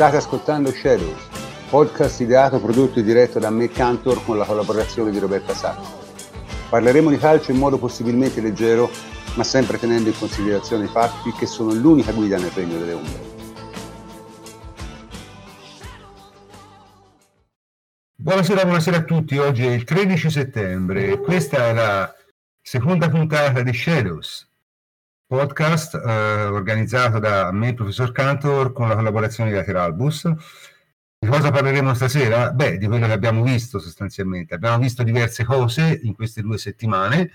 State ascoltando Shadows, podcast ideato, prodotto e diretto da me Cantor con la collaborazione di Roberta Sacco. Parleremo di calcio in modo possibilmente leggero, ma sempre tenendo in considerazione i fatti che sono l'unica guida nel regno delle ombre. Buonasera, buonasera a tutti. Oggi è il 13 settembre e questa è la seconda puntata di Shadows, podcast eh, organizzato da me, professor Cantor, con la collaborazione di Lateralbus. Di cosa parleremo stasera? Beh, di quello che abbiamo visto sostanzialmente. Abbiamo visto diverse cose in queste due settimane,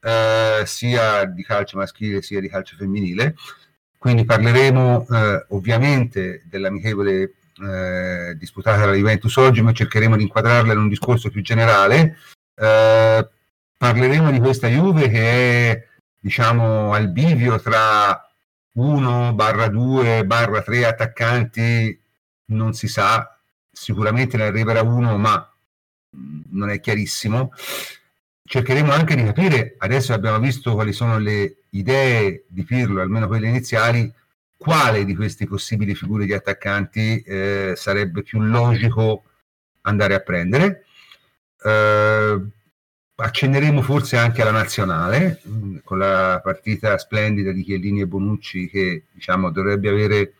eh, sia di calcio maschile sia di calcio femminile. Quindi parleremo eh, ovviamente dell'amichevole eh, disputata dalla Juventus oggi, ma cercheremo di inquadrarla in un discorso più generale. Eh, parleremo di questa Juve che è diciamo al bivio tra 1 barra 2 barra 3 attaccanti non si sa. Sicuramente ne arriverà uno ma non è chiarissimo. Cercheremo anche di capire adesso abbiamo visto quali sono le idee di Pirlo almeno quelle iniziali quale di queste possibili figure di attaccanti eh, sarebbe più logico andare a prendere. Eh, accenneremo forse anche alla nazionale mm, con la partita splendida di Chiellini e Bonucci che diciamo dovrebbe avere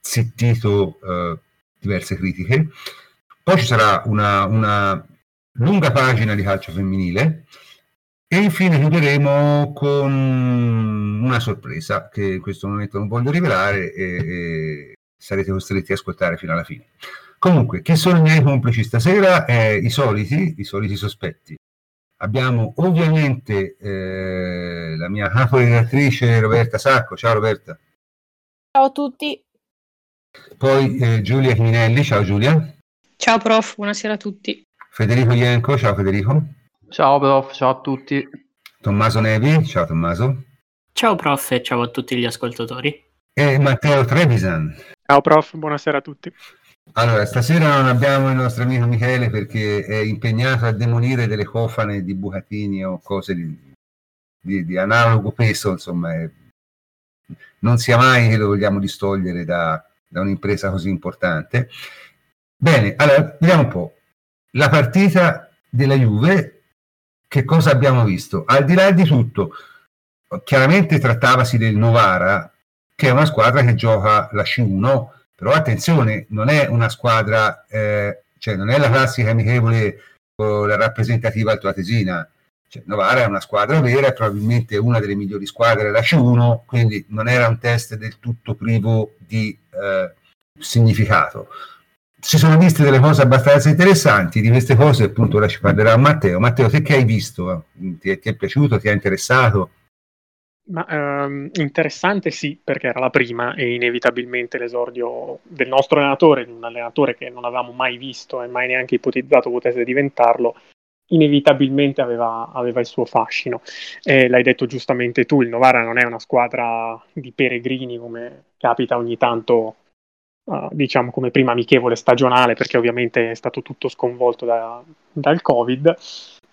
zittito eh, diverse critiche. Poi ci sarà una, una, lunga pagina di calcio femminile e infine chiuderemo con una sorpresa che in questo momento non voglio rivelare e, e sarete costretti a ascoltare fino alla fine. Comunque, chi sono i miei complici stasera? Eh, I soliti, i soliti sospetti. Abbiamo ovviamente eh, la mia capo-redattrice Roberta Sacco. Ciao Roberta. Ciao a tutti. Poi eh, Giulia Chiminelli. Ciao Giulia. Ciao prof, buonasera a tutti. Federico Ienco. Ciao Federico. Ciao prof, ciao a tutti. Tommaso Nevi. Ciao Tommaso. Ciao prof e ciao a tutti gli ascoltatori. E Matteo Trevisan. Ciao prof, buonasera a tutti. Allora, stasera non abbiamo il nostro amico Michele perché è impegnato a demolire delle cofane di bucatini o cose di, di, di analogo peso, insomma, è, non sia mai che lo vogliamo distogliere da, da un'impresa così importante. Bene, allora, vediamo un po'. La partita della Juve, che cosa abbiamo visto? Al di là di tutto, chiaramente trattavasi del Novara, che è una squadra che gioca la C1 però attenzione, non è una squadra, eh, cioè non è la classica amichevole o la rappresentativa altoatesina. Cioè, Novara è una squadra vera, probabilmente una delle migliori squadre della C1, quindi non era un test del tutto privo di eh, significato. Si sono viste delle cose abbastanza interessanti, di queste cose appunto ora ci parlerà Matteo. Matteo, te che hai visto? Ti è, ti è piaciuto? Ti è interessato? Ma ehm, interessante sì, perché era la prima e inevitabilmente l'esordio del nostro allenatore, di un allenatore che non avevamo mai visto e mai neanche ipotizzato potesse diventarlo, inevitabilmente aveva, aveva il suo fascino. E l'hai detto giustamente tu, il Novara non è una squadra di peregrini come capita ogni tanto, uh, diciamo come prima amichevole stagionale, perché ovviamente è stato tutto sconvolto da, dal Covid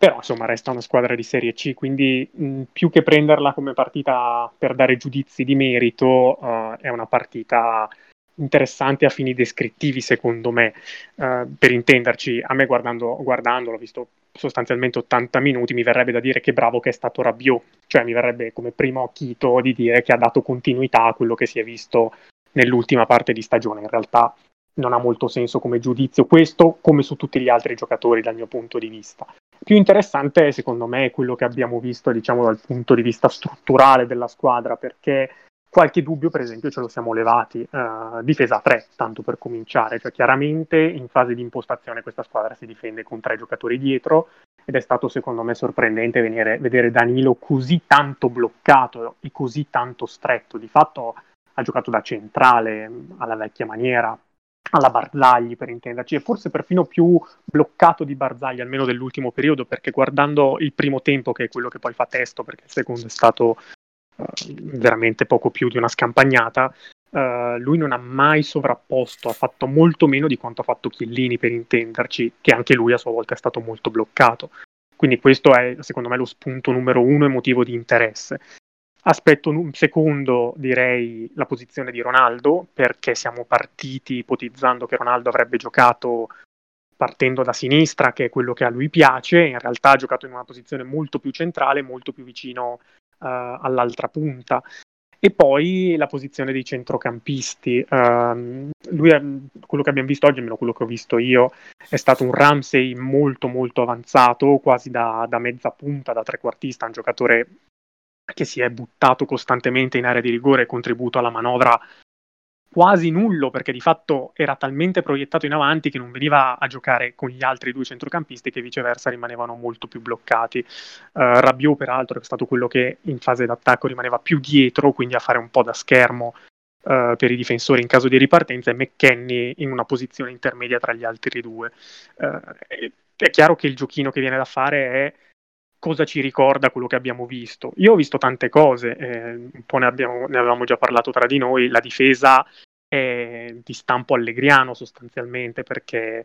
però insomma resta una squadra di Serie C, quindi mh, più che prenderla come partita per dare giudizi di merito, uh, è una partita interessante a fini descrittivi secondo me, uh, per intenderci, a me guardando, guardandolo, visto sostanzialmente 80 minuti, mi verrebbe da dire che bravo che è stato Rabiot, cioè mi verrebbe come primo occhito di dire che ha dato continuità a quello che si è visto nell'ultima parte di stagione, in realtà non ha molto senso come giudizio questo, come su tutti gli altri giocatori dal mio punto di vista. Più interessante, secondo me, è quello che abbiamo visto, diciamo, dal punto di vista strutturale della squadra, perché qualche dubbio, per esempio, ce lo siamo levati. Uh, difesa 3, tanto per cominciare, cioè chiaramente in fase di impostazione questa squadra si difende con tre giocatori dietro ed è stato secondo me sorprendente venire, vedere Danilo così tanto bloccato e così tanto stretto. Di fatto ha giocato da centrale alla vecchia maniera, alla Barzagli per intenderci, e forse perfino più bloccato di Barzagli, almeno dell'ultimo periodo, perché guardando il primo tempo, che è quello che poi fa testo, perché il secondo è stato uh, veramente poco più di una scampagnata, uh, lui non ha mai sovrapposto, ha fatto molto meno di quanto ha fatto Chiellini per intenderci, che anche lui a sua volta è stato molto bloccato. Quindi questo è secondo me lo spunto numero uno e motivo di interesse. Aspetto un secondo direi la posizione di Ronaldo, perché siamo partiti ipotizzando che Ronaldo avrebbe giocato partendo da sinistra, che è quello che a lui piace, in realtà ha giocato in una posizione molto più centrale, molto più vicino uh, all'altra punta. E poi la posizione dei centrocampisti. Uh, lui è, quello che abbiamo visto oggi, almeno quello che ho visto io, è stato un Ramsey molto molto avanzato, quasi da, da mezza punta, da trequartista, un giocatore che si è buttato costantemente in area di rigore e contributo alla manovra quasi nullo perché di fatto era talmente proiettato in avanti che non veniva a giocare con gli altri due centrocampisti che viceversa rimanevano molto più bloccati. Uh, Rabiot peraltro è stato quello che in fase d'attacco rimaneva più dietro, quindi a fare un po' da schermo uh, per i difensori in caso di ripartenza e McKenny in una posizione intermedia tra gli altri due. Uh, è chiaro che il giochino che viene da fare è cosa ci ricorda quello che abbiamo visto. Io ho visto tante cose, eh, un po' ne, abbiamo, ne, avevamo già parlato tra di noi, la difesa è di stampo allegriano sostanzialmente perché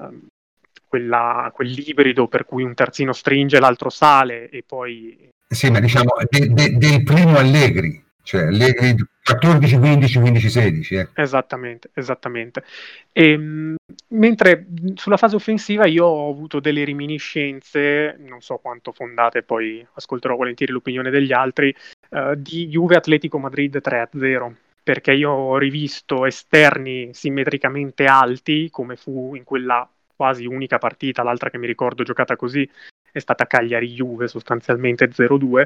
um, quella, quell'ibrido per cui un terzino stringe, l'altro sale e poi... Sì, ma diciamo de, de, primo Allegri, cioè Allegri 14, 15, 15, 16. Eh. Esattamente, esattamente. E, ehm, mentre sulla fase offensiva io ho avuto delle reminiscenze, non so quanto fondate, poi ascolterò volentieri l'opinione degli altri, uh, di Juve Atletico Madrid 3-0 perché io ho rivisto esterni simmetricamente alti, come fu in quella quasi unica partita, l'altra che mi ricordo giocata così è stata Cagliari-Juve sostanzialmente 0-2,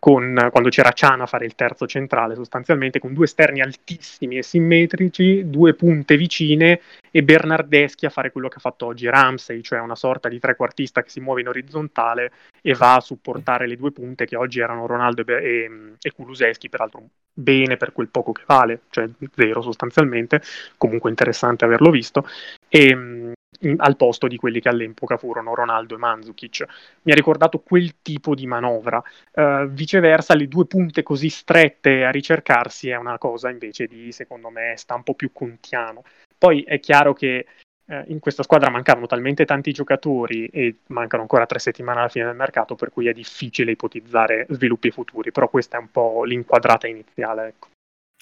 con, quando c'era Ciana a fare il terzo centrale, sostanzialmente con due esterni altissimi e simmetrici, due punte vicine e Bernardeschi a fare quello che ha fatto oggi Ramsey, cioè una sorta di trequartista che si muove in orizzontale e va a supportare le due punte che oggi erano Ronaldo e, e, e Kuluseschi, peraltro bene per quel poco che vale, cioè zero sostanzialmente, comunque interessante averlo visto. E, in, al posto di quelli che all'epoca furono Ronaldo e Mandzukic. Mi ha ricordato quel tipo di manovra. Uh, viceversa, le due punte così strette a ricercarsi è una cosa invece di, secondo me, stampo più contiano. Poi è chiaro che uh, in questa squadra mancavano talmente tanti giocatori e mancano ancora tre settimane alla fine del mercato, per cui è difficile ipotizzare sviluppi futuri, però questa è un po' l'inquadrata iniziale. Ecco.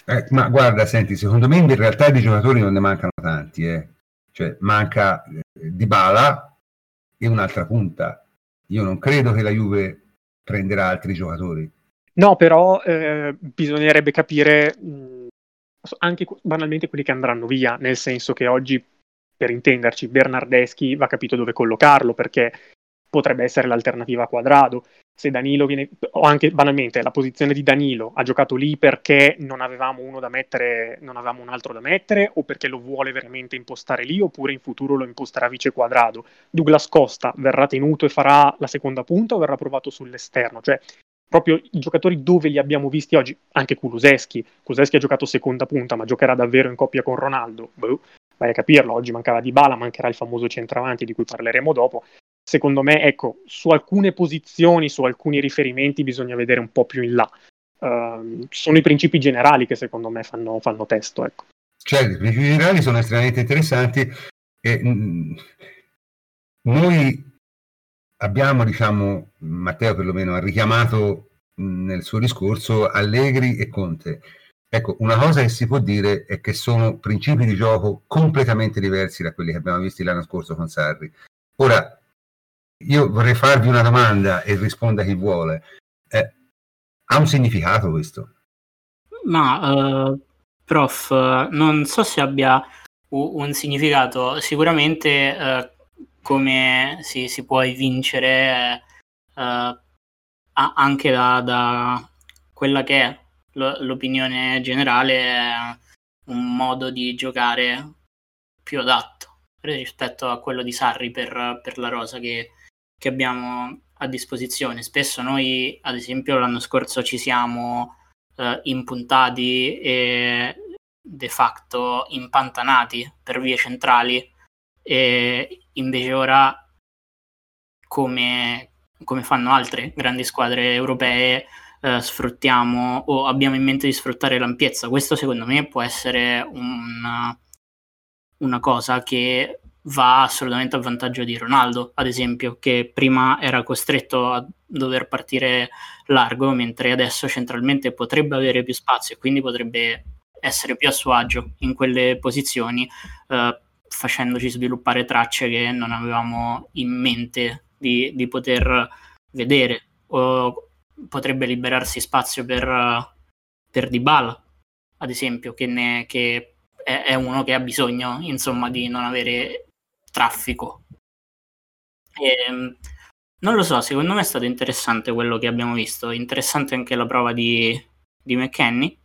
Eh, ma guarda, senti, secondo me in realtà di giocatori non ne mancano tanti, eh cioè manca eh, Dybala e un'altra punta. Io non credo che la Juve prenderà altri giocatori. No, però eh, bisognerebbe capire mh, anche banalmente quelli che andranno via, nel senso che oggi, per intenderci, Bernardeschi va capito dove collocarlo, perché potrebbe essere l'alternativa a Quadrado se Danilo viene, o anche banalmente la posizione di Danilo ha giocato lì perché non avevamo uno da mettere, non avevamo un altro da mettere, o perché lo vuole veramente impostare lì, oppure in futuro lo imposterà vice quadrado. Douglas Costa verrà tenuto e farà la seconda punta o verrà provato sull'esterno? Cioè, proprio i giocatori dove li abbiamo visti oggi, anche Kuluseschi. Kuluseschi ha giocato seconda punta, ma giocherà davvero in coppia con Ronaldo. Boh, vai a capirlo, oggi mancava Di Bala, mancherà il famoso centravanti di cui parleremo dopo secondo me, ecco, su alcune posizioni, su alcuni riferimenti bisogna vedere un po' più in là. Uh, sono i principi generali che secondo me fanno, fanno testo. Ecco. Certo, i principi generali sono estremamente interessanti e mh, mm, noi abbiamo, diciamo, Matteo perlomeno ha richiamato mh, mm, nel suo discorso Allegri e Conte. Ecco, una cosa che si può dire è che sono principi di gioco completamente diversi da quelli che abbiamo visti l'anno scorso con Sarri. Ora, io vorrei farvi una domanda e risponda chi vuole. Eh, ha un significato questo? Ma, uh, prof, non so se abbia un significato. Sicuramente uh, come si, si, può vincere uh, anche da, da, quella che è l'opinione generale, un modo di giocare più adatto rispetto a quello di Sarri per, per la rosa che che abbiamo a disposizione. Spesso noi, ad esempio, l'anno scorso ci siamo eh, impuntati e de facto impantanati per vie centrali e invece ora, come, come fanno altre grandi squadre europee, eh, sfruttiamo o abbiamo in mente di sfruttare l'ampiezza. Questo secondo me può essere una, una cosa che va assolutamente a vantaggio di Ronaldo, ad esempio, che prima era costretto a dover partire largo, mentre adesso centralmente potrebbe avere più spazio e quindi potrebbe essere più a suo agio in quelle posizioni, eh, facendoci sviluppare tracce che non avevamo in mente di, di poter vedere. O potrebbe liberarsi spazio per, per Dybala, ad esempio, che, ne, che è, è, uno che ha bisogno, insomma, di non avere traffico. E, ehm, non lo so, secondo me è stato interessante quello che abbiamo visto. Interessante anche la prova di, di McKenny,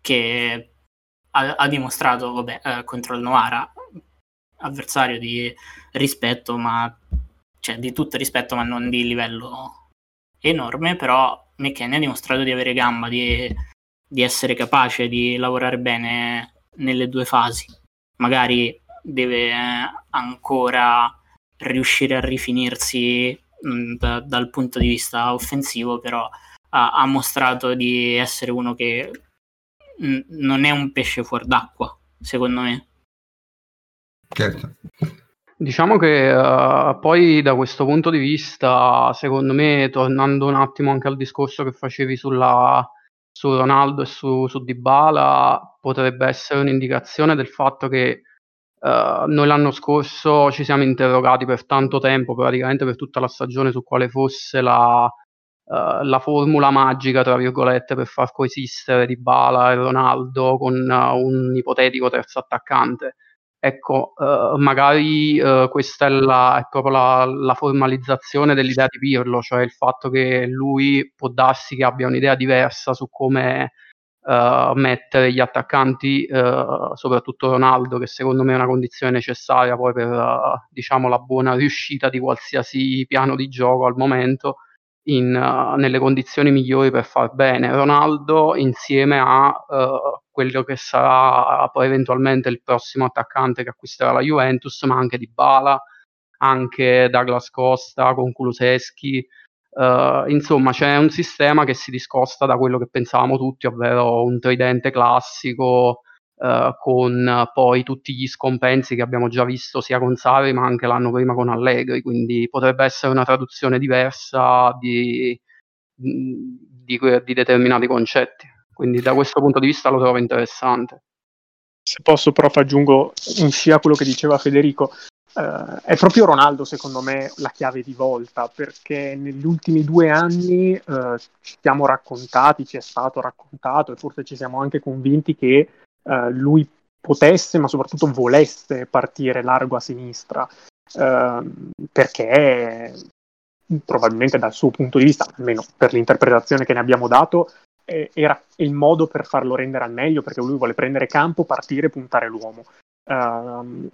che ha, ha dimostrato, vabbè, eh, contro il Novara, avversario di rispetto, ma cioè di tutto rispetto, ma non di livello enorme. Però McKenny ha dimostrato di avere gamba, di, di essere capace di lavorare bene nelle due fasi. Magari deve ancora riuscire a rifinirsi mh, da, dal punto di vista offensivo, però ha, ha mostrato di essere uno che mh, non è un pesce fuor d'acqua, secondo me. Certo. Diciamo che uh, poi da questo punto di vista, secondo me, tornando un attimo anche al discorso che facevi sulla, su Ronaldo e su, su Dybala, potrebbe essere un'indicazione del fatto che Uh, noi l'anno scorso ci siamo interrogati per tanto tempo, praticamente per tutta la stagione, su quale fosse la, uh, la formula magica, tra virgolette, per far coesistere Di Bala e Ronaldo con uh, un ipotetico terzo attaccante. Ecco, magari questa è, la, è proprio la, la, formalizzazione dell'idea di Pirlo, cioè il fatto che lui può darsi che abbia un'idea diversa su come uh, mettere gli attaccanti, uh, soprattutto Ronaldo, che secondo me è una condizione necessaria poi per uh, diciamo, la buona riuscita di qualsiasi piano di gioco al momento, in, nelle condizioni migliori per far bene. Ronaldo insieme a quello che sarà poi eventualmente il prossimo attaccante che acquisterà la Juventus, ma anche di Bala, anche Douglas Costa con Kuluseschi, Uh, insomma, c'è un sistema che si discosta da quello che pensavamo tutti, ovvero un tridente classico uh, con poi tutti gli scompensi che abbiamo già visto sia con Sarri ma anche l'anno prima con Allegri, quindi potrebbe essere una traduzione diversa di, di, di determinati concetti. Quindi da questo punto di vista lo trovo interessante. Se posso, prof, aggiungo in scia quello che diceva Federico. Uh, è proprio Ronaldo, secondo me, la chiave di volta, perché negli ultimi due anni uh, ci siamo raccontati, ci è stato raccontato e forse ci siamo anche convinti che uh, lui potesse, ma soprattutto volesse partire largo a sinistra, ehm, perché probabilmente dal suo punto di vista, almeno per l'interpretazione che ne abbiamo dato, eh, era il modo per farlo rendere al meglio, perché lui vuole prendere campo, partire e puntare l'uomo. Uh,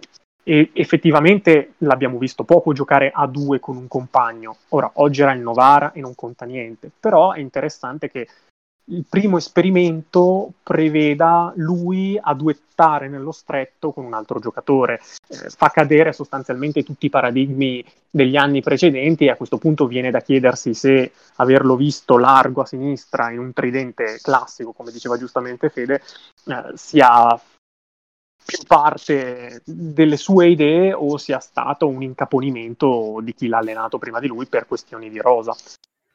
e effettivamente l'abbiamo visto poco giocare a due con un compagno. Ora, oggi era il Novara e non conta niente, però è interessante che il primo esperimento preveda lui a duettare nello stretto con un altro giocatore, eh, fa cadere sostanzialmente tutti i paradigmi degli anni precedenti e a questo punto viene da chiedersi se averlo visto largo a sinistra in un tridente classico, come diceva giustamente Fede, eh, sia più parte delle sue idee o sia stato un incaponimento di chi l'ha allenato prima di lui per questioni di rosa.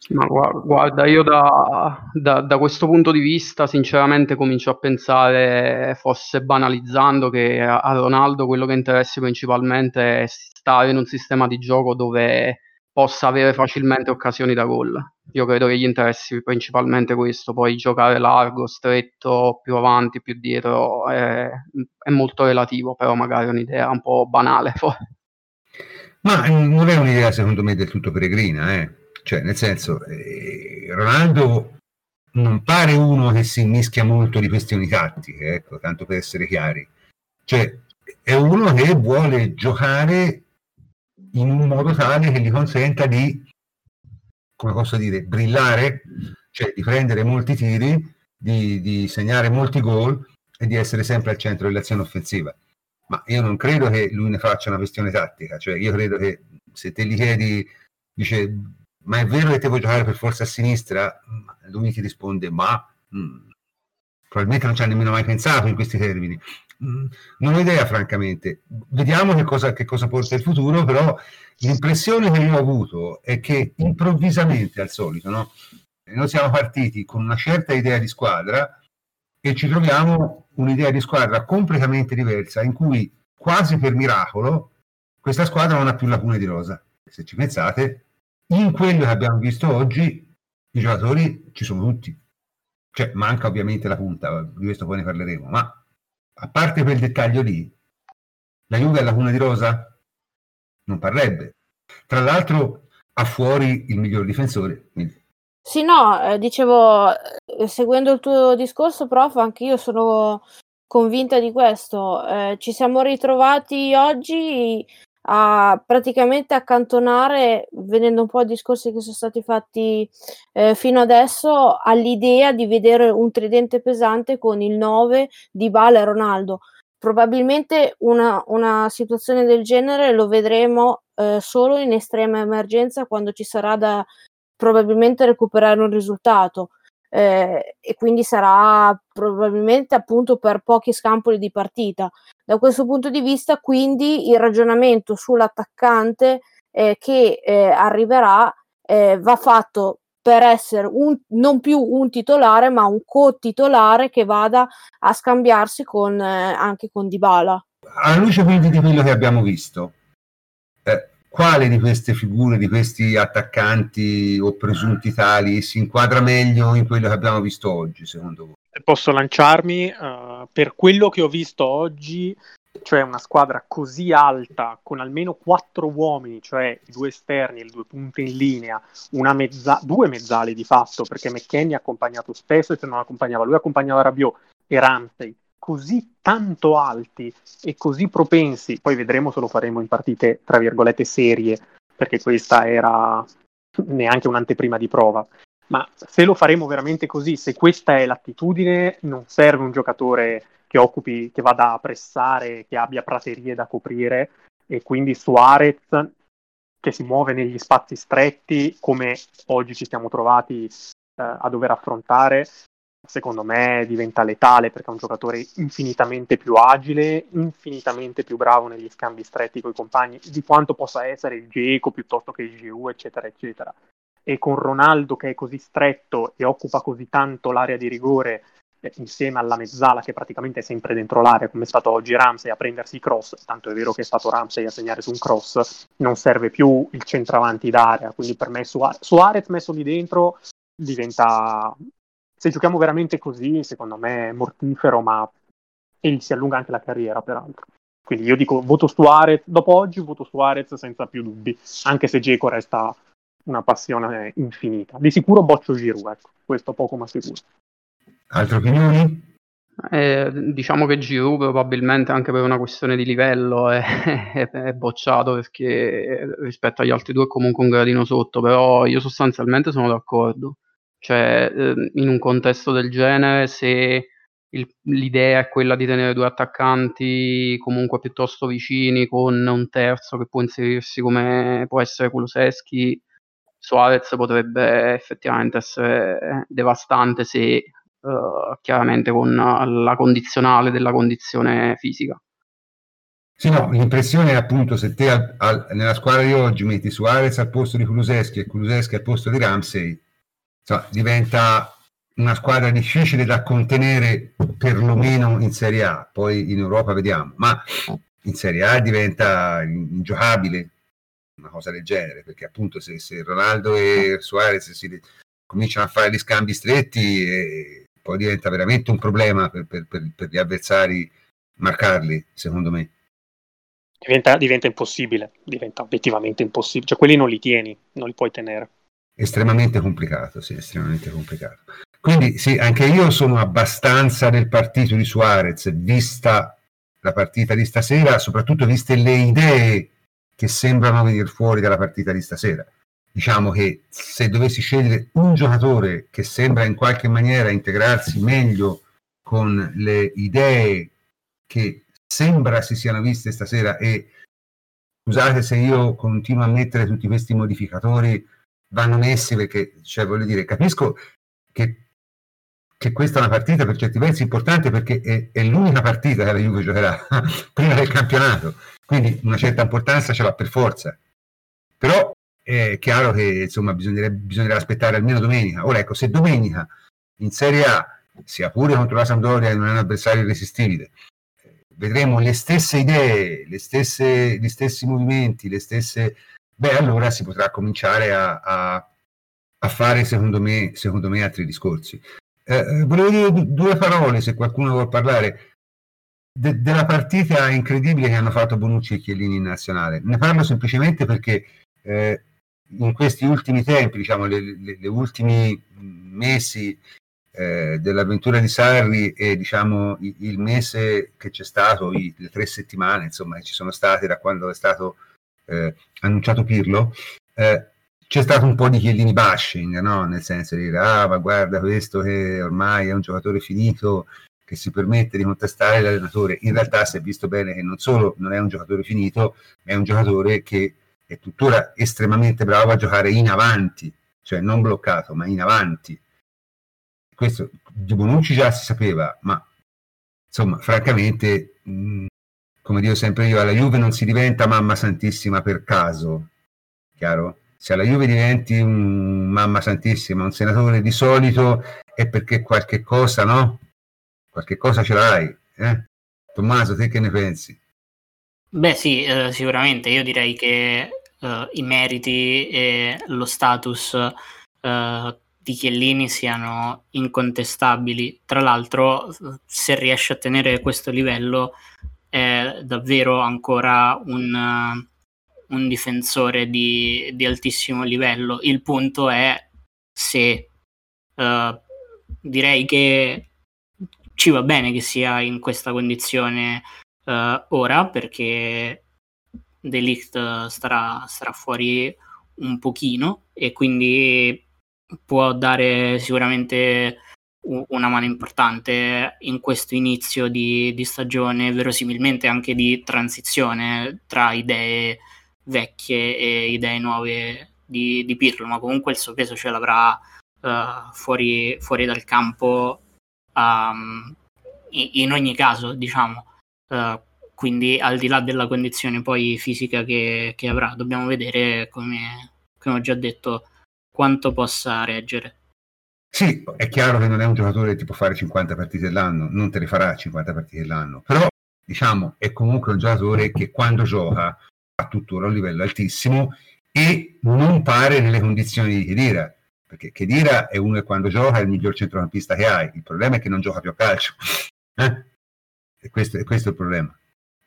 Ma guarda, io da, da, da, questo punto di vista sinceramente comincio a pensare, forse banalizzando, che a, Ronaldo quello che interessi principalmente è stare in un sistema di gioco dove possa avere facilmente occasioni da gol. Io credo che gli interessi principalmente questo, poi giocare largo, stretto, più avanti, più dietro è, è molto relativo, però magari è un'idea un po' banale. Ma non è un'idea secondo me del tutto peregrina, eh? cioè nel senso eh, Ronaldo non pare uno che si mischia molto di questioni tattiche, ecco, tanto per essere chiari. Cioè, è uno che vuole giocare in un modo tale che gli consenta di, come posso dire, brillare, cioè di prendere molti tiri, di, di segnare molti gol e di essere sempre al centro dell'azione offensiva. Ma io non credo che lui ne faccia una questione tattica, cioè io credo che se te gli chiedi, dice, ma è vero che te vuoi giocare per forza a sinistra? Lui ti risponde, ma mh, mm, probabilmente non ci ha nemmeno mai pensato in questi termini non ho idea francamente. Vediamo che cosa, che cosa porta il futuro, però l'impressione che io ho avuto è che improvvisamente, al solito, no? noi siamo partiti con una certa idea di squadra e ci troviamo un'idea di squadra completamente diversa in cui quasi per miracolo questa squadra non ha più lacune di rosa. Se ci pensate, in quello che abbiamo visto oggi i giocatori ci sono tutti. Cioè, manca ovviamente la punta, di questo poi ne parleremo, ma a parte quel dettaglio lì, la Juve ha lacuna di rosa? Non parrebbe. Tra l'altro ha fuori il miglior difensore. Sì, no, eh, dicevo, eh, seguendo il tuo discorso, prof, anche io sono convinta di questo. Eh, ci siamo ritrovati oggi a praticamente accantonare, venendo un po' ai discorsi che sono stati fatti eh, fino adesso, all'idea di vedere un tridente pesante con il 9 di Bala e Ronaldo. Probabilmente una, una situazione del genere lo vedremo eh, solo in estrema emergenza quando ci sarà da probabilmente recuperare un risultato. Eh, e quindi sarà probabilmente appunto per pochi scampoli di partita. Da questo punto di vista, quindi, il ragionamento sull'attaccante eh, che eh, arriverà eh, va fatto per essere un, non più un titolare, ma un co-titolare che vada a scambiarsi con, eh, anche con Dybala. Alla luce quindi di quello che abbiamo visto, quale di queste figure, di questi attaccanti o presunti tali si inquadra meglio in quello che abbiamo visto oggi, secondo voi? Posso lanciarmi uh, per quello che ho visto oggi, cioè una squadra così alta con almeno quattro uomini, cioè i due esterni e le due punte in linea, mezza- due mezzali di fatto, perché McKenny ha accompagnato spesso e se non accompagnava lui accompagnava Rabiot e Ramsey così tanto alti e così propensi, poi vedremo se lo faremo in partite tra virgolette serie, perché questa era neanche un'anteprima di prova. Ma se lo faremo veramente così, se questa è l'attitudine, non serve un giocatore che occupi, che vada a pressare, che abbia praterie da coprire e quindi Suarez che si muove negli spazi stretti come oggi ci siamo trovati eh, a dover affrontare secondo me diventa letale perché è un giocatore infinitamente più agile, infinitamente più bravo negli scambi stretti con i compagni di quanto possa essere il Geco piuttosto che il GU, eccetera, eccetera. E con Ronaldo che è così stretto e occupa così tanto l'area di rigore eh, insieme alla mezzala che praticamente è sempre dentro l'area, come è stato oggi Ramsey a prendersi i cross, tanto è vero che è stato Ramsey a segnare su un cross, non serve più il centravanti d'area, quindi per me Suarez, Suarez messo lì dentro diventa se giochiamo veramente così, secondo me è mortifero, ma e si allunga anche la carriera, peraltro. Quindi io dico voto Suarez, dopo oggi voto Suarez senza più dubbi, anche se Geco resta una passione infinita. Di sicuro boccio Giroud, ecco, questo poco ma sicuro. Altre opinioni? Eh, diciamo che Giroud probabilmente anche per una questione di livello è, è, è, bocciato perché rispetto agli altri due è comunque un gradino sotto, però io sostanzialmente sono d'accordo. Cioè, eh, in un contesto del genere, se il, l'idea è quella di tenere due attaccanti comunque piuttosto vicini, con un terzo che può inserirsi come può essere Kuluseschi, Suarez potrebbe effettivamente essere devastante se uh, chiaramente con la condizionale della condizione fisica. Sì, no, l'impressione è appunto se te al, al, nella squadra di oggi metti Suarez al posto di Kuluseschi e Kuluseschi al posto di Ramsey, insomma, diventa una squadra difficile da contenere perlomeno in Serie A, poi in Europa vediamo, ma in Serie A diventa ingiocabile una cosa del genere, perché appunto se, se Ronaldo e Suarez si cominciano a fare gli scambi stretti, eh, poi diventa veramente un problema per, per, per, per gli avversari marcarli, secondo me. Diventa, diventa impossibile, diventa obiettivamente impossibile, cioè quelli non li tieni, non li puoi tenere estremamente complicato, sì, estremamente complicato. Quindi sì, anche io sono abbastanza del partito di Suarez, vista la partita di stasera, soprattutto viste le idee che sembrano venire fuori dalla partita di stasera. Diciamo che se dovessi scegliere un giocatore che sembra in qualche maniera integrarsi meglio con le idee che sembra si siano viste stasera e scusate se io continuo a mettere tutti questi modificatori vanno messi perché, cioè, voglio dire, capisco che che questa è una partita per certi versi importante perché è, è l'unica partita che la Juve giocherà prima del campionato, quindi una certa importanza ce l'ha per forza. Però è chiaro che insomma bisognerà aspettare almeno domenica. Ora ecco, se domenica in Serie A, sia pure contro la Sampdoria non è un avversario irresistibile, vedremo le stesse idee, le stesse, gli stessi movimenti, le stesse... Beh, allora si potrà cominciare a, a, a fare, secondo me, secondo me, altri discorsi. Eh, eh volevo dire due parole, se qualcuno vuole parlare, de, della partita incredibile che hanno fatto Bonucci e Chiellini in nazionale. Ne parlo semplicemente perché eh, in questi ultimi tempi, diciamo, le, le, le ultimi mesi eh, dell'avventura di Sarri e diciamo il, mese che c'è stato, le tre settimane insomma che ci sono state da quando è stato eh, annunciato Pirlo, eh, c'è stato un po' di Chiellini bashing, no? nel senso di dire ah ma guarda questo che ormai è un giocatore finito che si permette di contestare l'allenatore. In realtà si è visto bene che non solo non è un giocatore finito, ma è un giocatore che è tuttora estremamente bravo a giocare in avanti, cioè non bloccato, ma in avanti. Questo di Bonucci già si sapeva, ma insomma, francamente, mh, come dico sempre io, alla Juve non si diventa mamma santissima per caso, chiaro? Se alla Juve diventi un mamma santissima, un senatore di solito è perché qualche cosa, no? Qualche cosa ce l'hai, eh? Tommaso, te che ne pensi? Beh sì, eh, sicuramente io direi che uh, i meriti e lo status uh, di Chiellini siano incontestabili. Tra l'altro, se riesce a tenere questo livello, è davvero ancora un, uh, un difensore di, di, altissimo livello. Il punto è se direi che ci va bene che sia in questa condizione ora perché Delict starà, starà fuori un pochino e quindi può dare sicuramente una mano importante in questo inizio di, di, stagione, verosimilmente anche di transizione tra idee vecchie e idee nuove di, di Pirlo, ma comunque il suo peso ce l'avrà uh, fuori, fuori, dal campo um, in, ogni caso, diciamo. Uh, quindi al di là della condizione poi fisica che, che avrà, dobbiamo vedere, come, come ho già detto, quanto possa reggere. Sì, è chiaro che non è un giocatore che ti può fare 50 partite l'anno, non te le farà 50 partite l'anno, però diciamo è comunque un giocatore che quando gioca ha tuttora un livello altissimo e non pare nelle condizioni di Chedira, perché Chedira è uno che quando gioca è il miglior centrocampista che hai, il problema è che non gioca più a calcio. Eh? E questo, questo è il problema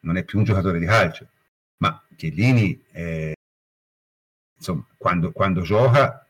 non è più un giocatore di calcio, ma Chiellini, eh, insomma, quando, quando gioca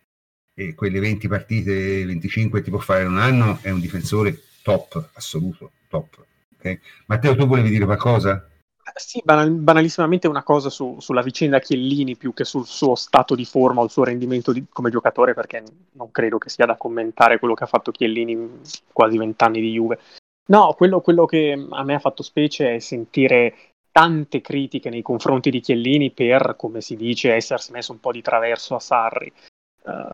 e quelle 20 partite, 25 ti può fare in un anno, è un difensore top, assoluto, top. Okay? Matteo, tu volevi dire qualcosa? Sì, banal- banalissimamente una cosa su, sulla vicenda Chiellini più che sul suo stato di forma o il suo rendimento di, come giocatore, perché non credo che sia da commentare quello che ha fatto Chiellini in quasi vent'anni di Juve. No, quello, quello, che a me ha fatto specie è sentire tante critiche nei confronti di Chiellini per, come si dice, essersi messo un po' di traverso a Sarri. Uh,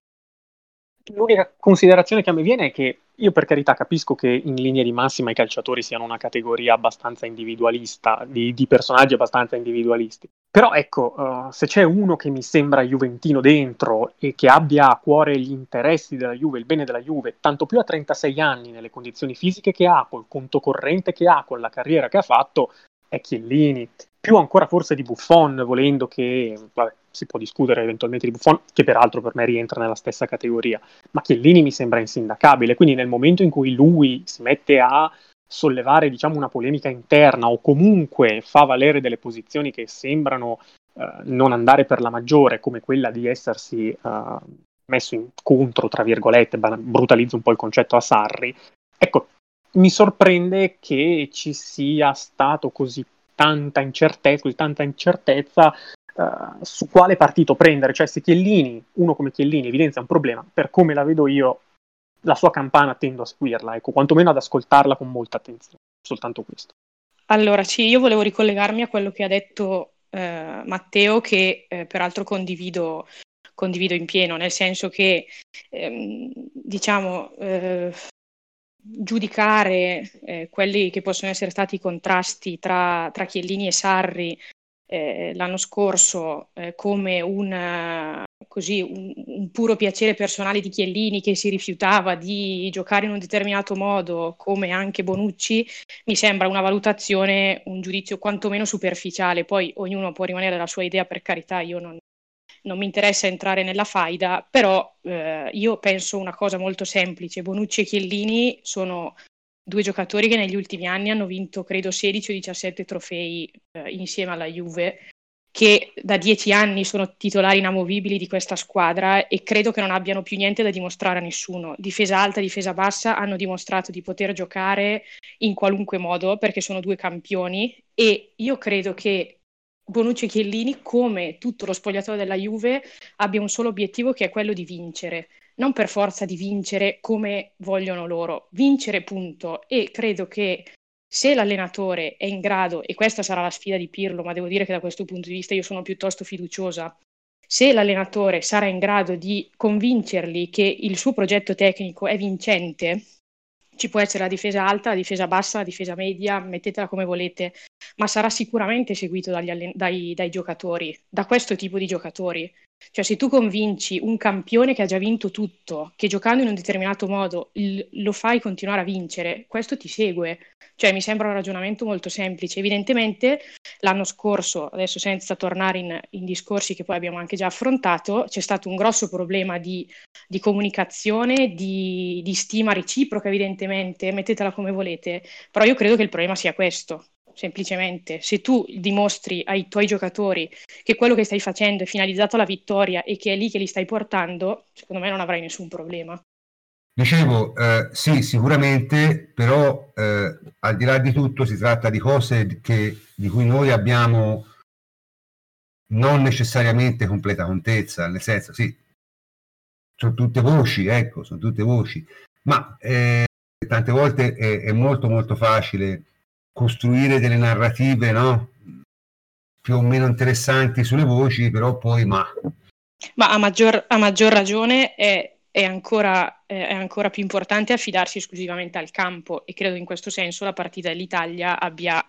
l'unica considerazione che a me viene è che io per carità capisco che in linea di massima i calciatori siano una categoria abbastanza individualista, di, di personaggi abbastanza individualisti. Però ecco, uh, se c'è uno che mi sembra juventino dentro e che abbia a cuore gli interessi della Juve, il bene della Juve, tanto più a 36 anni nelle condizioni fisiche che ha, col conto corrente che ha, con la carriera che ha fatto, è Chiellini. Più ancora forse di Buffon, volendo che, vabbè, si può discutere eventualmente di Buffon, che peraltro per me rientra nella stessa categoria, ma Chiellini mi sembra insindacabile, quindi nel momento in cui lui si mette a sollevare diciamo una polemica interna o comunque fa valere delle posizioni che sembrano uh, non andare per la maggiore come quella di essersi uh, messo in contro tra virgolette brutalizzo un po' il concetto a Sarri ecco mi sorprende che ci sia stato così tanta incertezza, così tanta incertezza Uh, su quale partito prendere, cioè se Chiellini, uno come Chiellini evidenzia un problema, per come la vedo io, la sua campana tendo a seguirla, ecco, quantomeno ad ascoltarla con molta attenzione, soltanto questo. Allora, sì, io volevo ricollegarmi a quello che ha detto eh, Matteo, che eh, peraltro condivido, condivido, in pieno, nel senso che, ehm, diciamo, eh, giudicare eh, quelli che possono essere stati i contrasti tra, tra Chiellini e Sarri eh, l'anno scorso eh, come un, così, un, un, puro piacere personale di Chiellini che si rifiutava di giocare in un determinato modo, come anche Bonucci, mi sembra una valutazione, un giudizio quantomeno superficiale. Poi ognuno può rimanere la sua idea, per carità, io non, non mi interessa entrare nella faida, però eh, io penso una cosa molto semplice. Bonucci e Chiellini sono due giocatori che negli ultimi anni hanno vinto, credo, 16 o 17 trofei eh, insieme alla Juve, che da dieci anni sono titolari inamovibili di questa squadra e credo che non abbiano più niente da dimostrare a nessuno. Difesa alta, difesa bassa, hanno dimostrato di poter giocare in qualunque modo perché sono due campioni e io credo che Bonucci e Chiellini, come tutto lo spogliatoio della Juve, abbia un solo obiettivo che è quello di vincere. Non per forza di vincere come vogliono loro, vincere punto. E credo che se l'allenatore è in grado, e questa sarà la sfida di Pirlo, ma devo dire che da questo punto di vista io sono piuttosto fiduciosa, se l'allenatore sarà in grado di convincerli che il suo progetto tecnico è vincente, ci può essere la difesa alta, la difesa bassa, la difesa media, mettetela come volete, ma sarà sicuramente seguito dagli, dai, dai giocatori, da questo tipo di giocatori. Cioè, se tu convinci un campione che ha già vinto tutto, che giocando in un determinato modo il, lo fai continuare a vincere, questo ti segue. Cioè, mi sembra un ragionamento molto semplice. Evidentemente, l'anno scorso, adesso senza tornare in, in discorsi che poi abbiamo anche già affrontato, c'è stato un grosso problema di, di comunicazione, di, di stima reciproca, evidentemente, mettetela come volete, però io credo che il problema sia questo semplicemente. Se tu dimostri ai tuoi giocatori che quello che stai facendo è finalizzato alla vittoria e che è lì che li stai portando, secondo me non avrai nessun problema. Dicevo, eh, sì, sicuramente, però eh, al di là di tutto si tratta di cose che, di cui noi abbiamo non necessariamente completa contezza, nel senso, sì, sono tutte voci, ecco, sono tutte voci, ma eh, tante volte è, è molto molto facile costruire delle narrative no? più o meno interessanti sulle voci, però poi ma... Ma a maggior, a maggior ragione è, è, ancora, è, ancora, più importante affidarsi esclusivamente al campo e credo in questo senso la partita dell'Italia abbia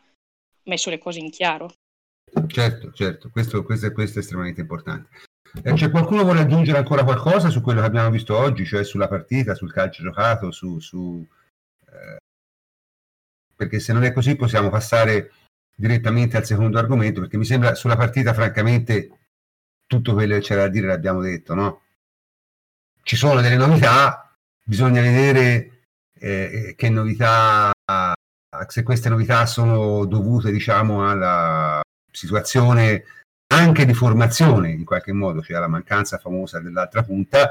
messo le cose in chiaro. Certo, certo, questo, questo, questo è estremamente importante. Eh, c'è qualcuno vuole aggiungere ancora qualcosa su quello che abbiamo visto oggi, cioè sulla partita, sul calcio giocato, su, su perché se non è così possiamo passare direttamente al secondo argomento, perché mi sembra sulla partita francamente tutto quello che c'era da dire l'abbiamo detto, no? Ci sono delle novità, bisogna vedere eh, che novità, se queste novità sono dovute diciamo alla situazione anche di formazione in qualche modo, cioè alla mancanza famosa dell'altra punta,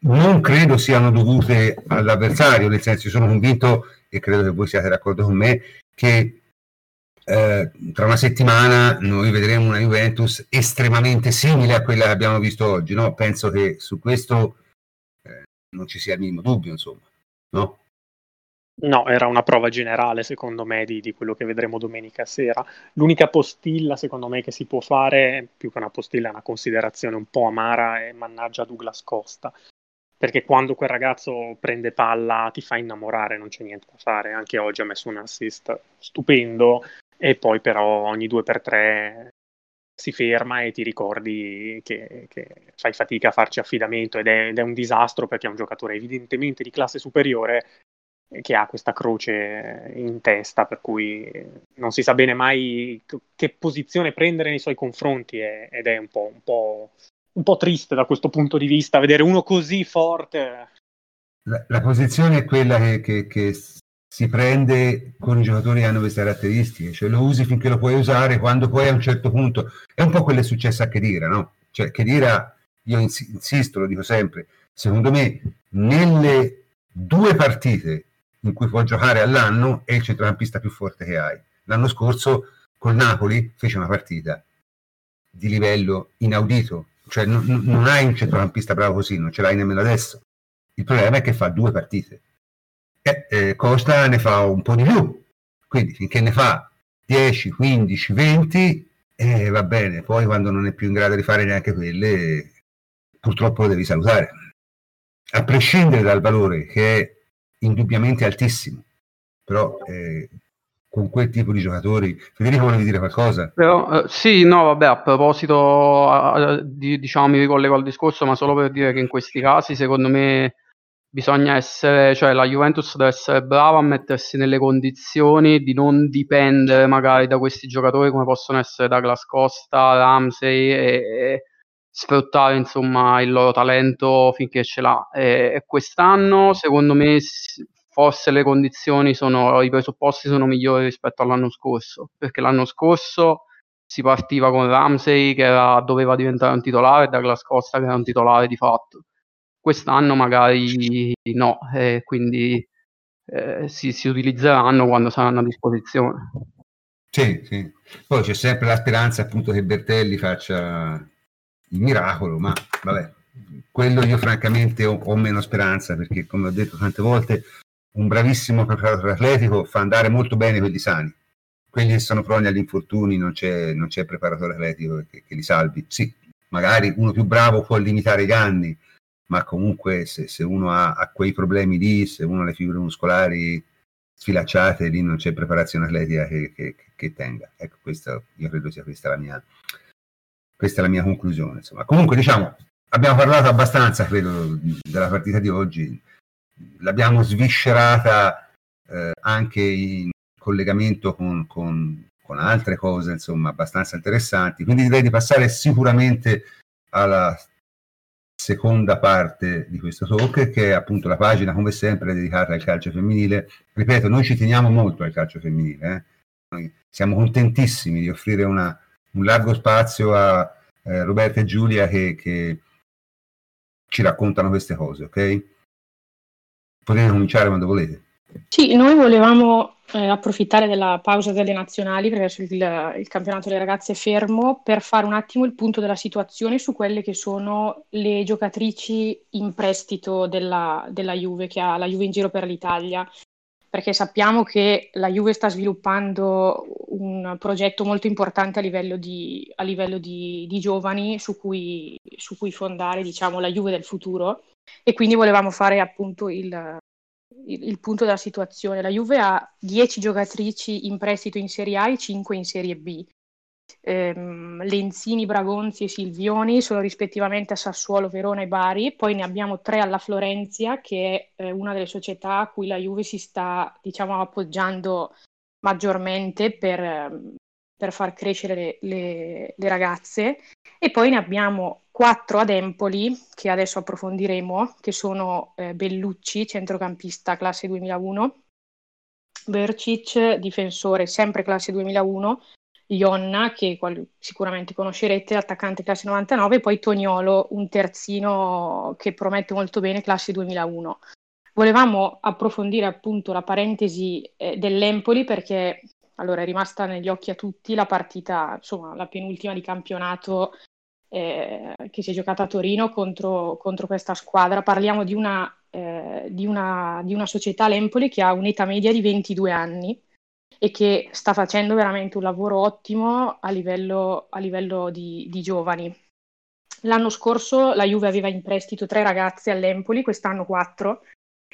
non credo siano dovute all'avversario, nel senso sono convinto e credo che voi siate d'accordo con me, che eh, tra una settimana noi vedremo una Juventus estremamente simile a quella che abbiamo visto oggi. No? Penso che su questo eh, non ci sia il minimo dubbio, insomma. No? No, era una prova generale, secondo me, di, di, quello che vedremo domenica sera. L'unica postilla, secondo me, che si può fare, più che una postilla, è una considerazione un po' amara, è mannaggia Douglas Costa perché quando quel ragazzo prende palla ti fa innamorare, non c'è niente da fare. Anche oggi ha messo un assist stupendo e poi però ogni due per tre si ferma e ti ricordi che, che fai fatica a farci affidamento ed è, ed è, un disastro perché è un giocatore evidentemente di classe superiore che ha questa croce in testa per cui non si sa bene mai che posizione prendere nei suoi confronti ed è un po', un po' un po' triste da questo punto di vista, vedere uno così forte. La, la posizione è quella che, che, che, si prende con i giocatori che hanno queste caratteristiche, cioè lo usi finché lo puoi usare, quando poi a un certo punto, è un po' quello che è successo a Chedira, no? Cioè Chedira, io ins- insisto, lo dico sempre, secondo me nelle due partite in cui può giocare all'anno è il centrocampista più forte che hai. L'anno scorso col Napoli fece una partita di livello inaudito, cioè non, non hai un centrocampista bravo così, non ce l'hai nemmeno adesso. Il problema è che fa due partite. E, eh, Costa ne fa un po' di più, quindi finché ne fa 10, 15, 20, eh, va bene. Poi quando non è più in grado di fare neanche quelle, purtroppo lo devi salutare. A prescindere dal valore che è indubbiamente altissimo, però eh, con quel tipo di giocatori. Federico, volevi dire qualcosa? Però, eh, sì, no, vabbè, a proposito, a, di, diciamo, mi ricollego al discorso, ma solo per dire che in questi casi, secondo me, bisogna essere, cioè la Juventus deve essere brava a mettersi nelle condizioni di non dipendere magari da questi giocatori come possono essere Douglas Costa, Ramsey e, e sfruttare insomma il loro talento finché ce l'ha. E quest'anno, secondo me, forse le condizioni sono, i presupposti sono migliori rispetto all'anno scorso, perché l'anno scorso si partiva con Ramsey che era, doveva diventare un titolare e Douglas Costa che era un titolare di fatto. Quest'anno magari no, e quindi eh, si, si utilizzeranno quando saranno a disposizione. Sì, sì. Poi c'è sempre la speranza appunto che Bertelli faccia il miracolo, ma vabbè, quello io francamente ho, ho, meno speranza perché come ho detto tante volte un bravissimo preparatore atletico fa andare molto bene quelli sani. Quelli che sono proni agli infortuni non c'è, non c'è preparatore atletico che, che, li salvi. Sì, magari uno più bravo può limitare i danni, ma comunque se, se uno ha, ha, quei problemi lì, se uno ha le fibre muscolari sfilacciate, lì non c'è preparazione atletica che, che, che tenga. Ecco, questa, io credo sia questa la mia, questa la mia conclusione. Insomma. Comunque, diciamo, abbiamo parlato abbastanza, credo, della partita di oggi l'abbiamo sviscerata eh, anche in collegamento con, con, con, altre cose, insomma, abbastanza interessanti. Quindi direi di passare sicuramente alla seconda parte di questo talk, che è appunto la pagina, come sempre, dedicata al calcio femminile. Ripeto, noi ci teniamo molto al calcio femminile. Eh? siamo contentissimi di offrire una, un largo spazio a eh, Roberta e Giulia che, che ci raccontano queste cose, ok? Potete cominciare quando volete. Sì, noi volevamo eh, approfittare della pausa delle nazionali, perché il, il, campionato delle ragazze è fermo, per fare un attimo il punto della situazione su quelle che sono le giocatrici in prestito della, della Juve, che ha la Juve in giro per l'Italia. Perché sappiamo che la Juve sta sviluppando un progetto molto importante a livello di, a livello di, di giovani su cui, su cui fondare diciamo, la Juve del futuro e quindi volevamo fare appunto il, il, il, punto della situazione. La Juve ha 10 giocatrici in prestito in Serie A e 5 in Serie B. Ehm, Lenzini, Bragonzi e Silvioni sono rispettivamente a Sassuolo, Verona e Bari, poi ne abbiamo tre alla Florenzia, che è eh, una delle società a cui la Juve si sta diciamo, appoggiando maggiormente per, ehm, per far crescere le, le, le, ragazze. E poi ne abbiamo quattro ad Empoli, che adesso approfondiremo, che sono eh, Bellucci, centrocampista classe 2001, Bercic, difensore sempre classe 2001, Ionna, che qual- sicuramente conoscerete, attaccante classe 99, e poi Toniolo, un terzino che promette molto bene, classe 2001. Volevamo approfondire appunto la parentesi eh, dell'Empoli perché allora, è rimasta negli occhi a tutti la partita, insomma, la penultima di campionato eh, che si è giocata a Torino contro, contro questa squadra. Parliamo di una, eh, di, una, di una, società, l'Empoli, che ha un'età media di 22 anni e che sta facendo veramente un lavoro ottimo a livello, a livello di, di giovani. L'anno scorso la Juve aveva in prestito tre ragazze all'Empoli, quest'anno quattro,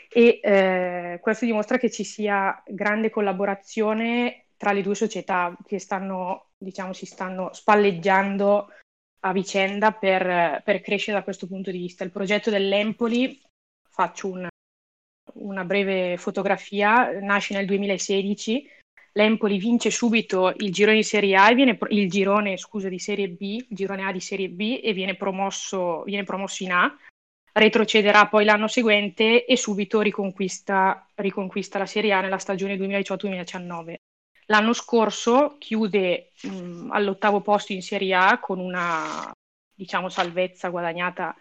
e eh, questo dimostra che ci sia grande collaborazione tra le due società che stanno, diciamo, si stanno spalleggiando a vicenda per, per, crescere da questo punto di vista. Il progetto dell'Empoli, faccio un, una breve fotografia, nasce nel 2016. L'Empoli vince subito il girone di Serie A viene, il girone, scusa, di Serie B, il girone A di Serie B e viene promosso, viene promosso in A. Retrocederà poi l'anno seguente e subito riconquista, riconquista la Serie A nella stagione 2018-2019. L'anno scorso chiude mh, all'ottavo posto in Serie A con una diciamo, salvezza guadagnata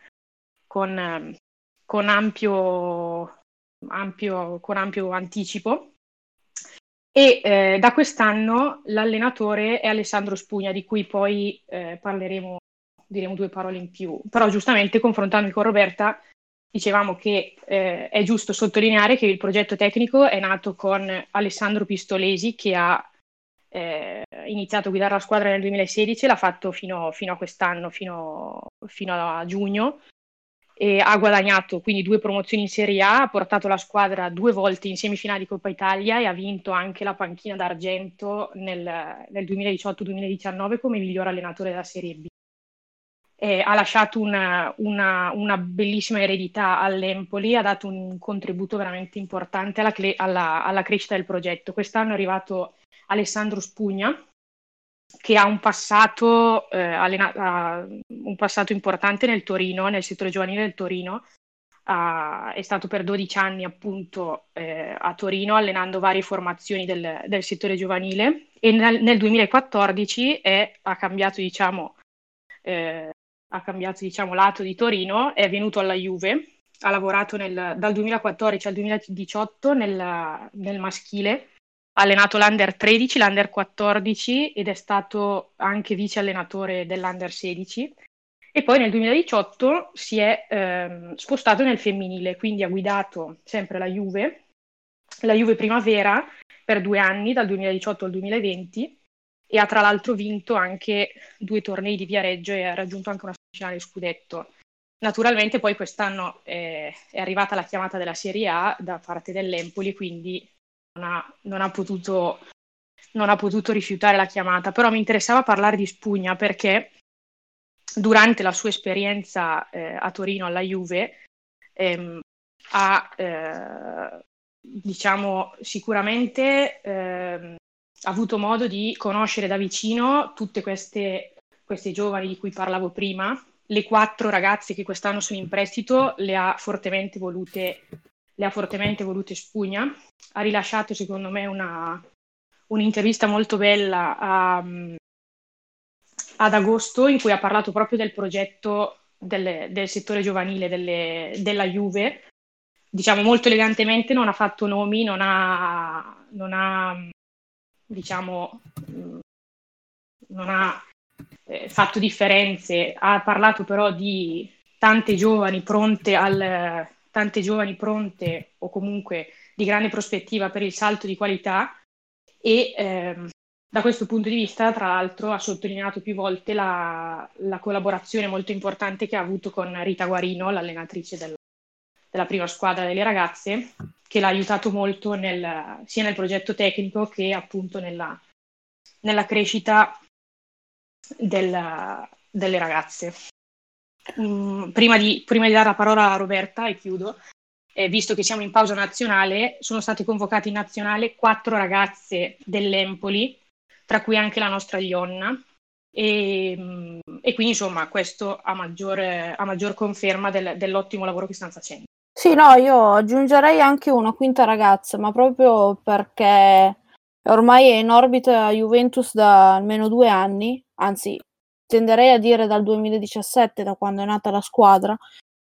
con, con, ampio, ampio, con ampio anticipo. E eh, da quest'anno l'allenatore è Alessandro Spugna, di cui poi eh, parleremo, diremo due parole in più. Però giustamente confrontandomi con Roberta dicevamo che eh, è giusto sottolineare che il progetto tecnico è nato con Alessandro Pistolesi che ha eh, iniziato a guidare la squadra nel 2016 l'ha fatto fino, fino a quest'anno, fino, fino, a giugno e ha guadagnato quindi due promozioni in Serie A, ha portato la squadra due volte in semifinale di Coppa Italia e ha vinto anche la panchina d'argento nel, nel 2018-2019 come miglior allenatore della Serie B. E ha lasciato una, una, una, bellissima eredità all'Empoli, ha dato un contributo veramente importante alla, alla, alla crescita del progetto. Quest'anno è arrivato Alessandro Spugna, che ha un passato, eh, allena- un passato importante nel Torino, nel settore giovanile del Torino. Uh, è stato per 12 anni appunto eh, a Torino allenando varie formazioni del, del settore giovanile e nel, nel 2014 è, ha cambiato diciamo, eh, ha cambiato diciamo lato di Torino, è venuto alla Juve, ha lavorato nel, dal 2014 al 2018 nel, nel maschile ha allenato l'Under 13, l'Under 14 ed è stato anche vice allenatore dell'Under 16 e poi nel 2018 si è ehm, spostato nel femminile, quindi ha guidato sempre la Juve, la Juve Primavera per due anni, dal 2018 al 2020 e ha tra l'altro vinto anche due tornei di Viareggio e ha raggiunto anche una finale scudetto. Naturalmente poi quest'anno eh, è arrivata la chiamata della Serie A da parte dell'Empoli, quindi non ha, non ha, potuto, non ha potuto rifiutare la chiamata, però mi interessava parlare di Spugna perché durante la sua esperienza eh, a Torino alla Juve ehm, ha eh, diciamo sicuramente eh, avuto modo di conoscere da vicino tutte queste, queste giovani di cui parlavo prima le quattro ragazze che quest'anno sono in prestito le ha fortemente volute le ha fortemente volute Spugna. Ha rilasciato, secondo me, una, un'intervista molto bella a, ad agosto in cui ha parlato proprio del progetto del, del settore giovanile delle, della Juve. Diciamo molto elegantemente, non ha fatto nomi, non ha, non ha diciamo, non ha eh, fatto differenze, ha parlato però di tante giovani pronte al, tante giovani pronte o comunque di grande prospettiva per il salto di qualità e ehm, da questo punto di vista, tra l'altro, ha sottolineato più volte la, la, collaborazione molto importante che ha avuto con Rita Guarino, l'allenatrice del, della prima squadra delle ragazze, che l'ha aiutato molto nel, sia nel progetto tecnico che appunto nella, nella crescita del, delle ragazze. Mm, prima, di, prima, di, dare la parola a Roberta e chiudo, eh, visto che siamo in pausa nazionale, sono state convocate in nazionale quattro ragazze dell'Empoli, tra cui anche la nostra Ionna. E, mm, e quindi insomma questo a maggior, a maggior conferma del, dell'ottimo lavoro che stanno facendo. Sì, no, io aggiungerei anche una quinta ragazza, ma proprio perché ormai è in orbita Juventus da almeno due anni, anzi tenderei a dire dal 2017, da quando è nata la squadra,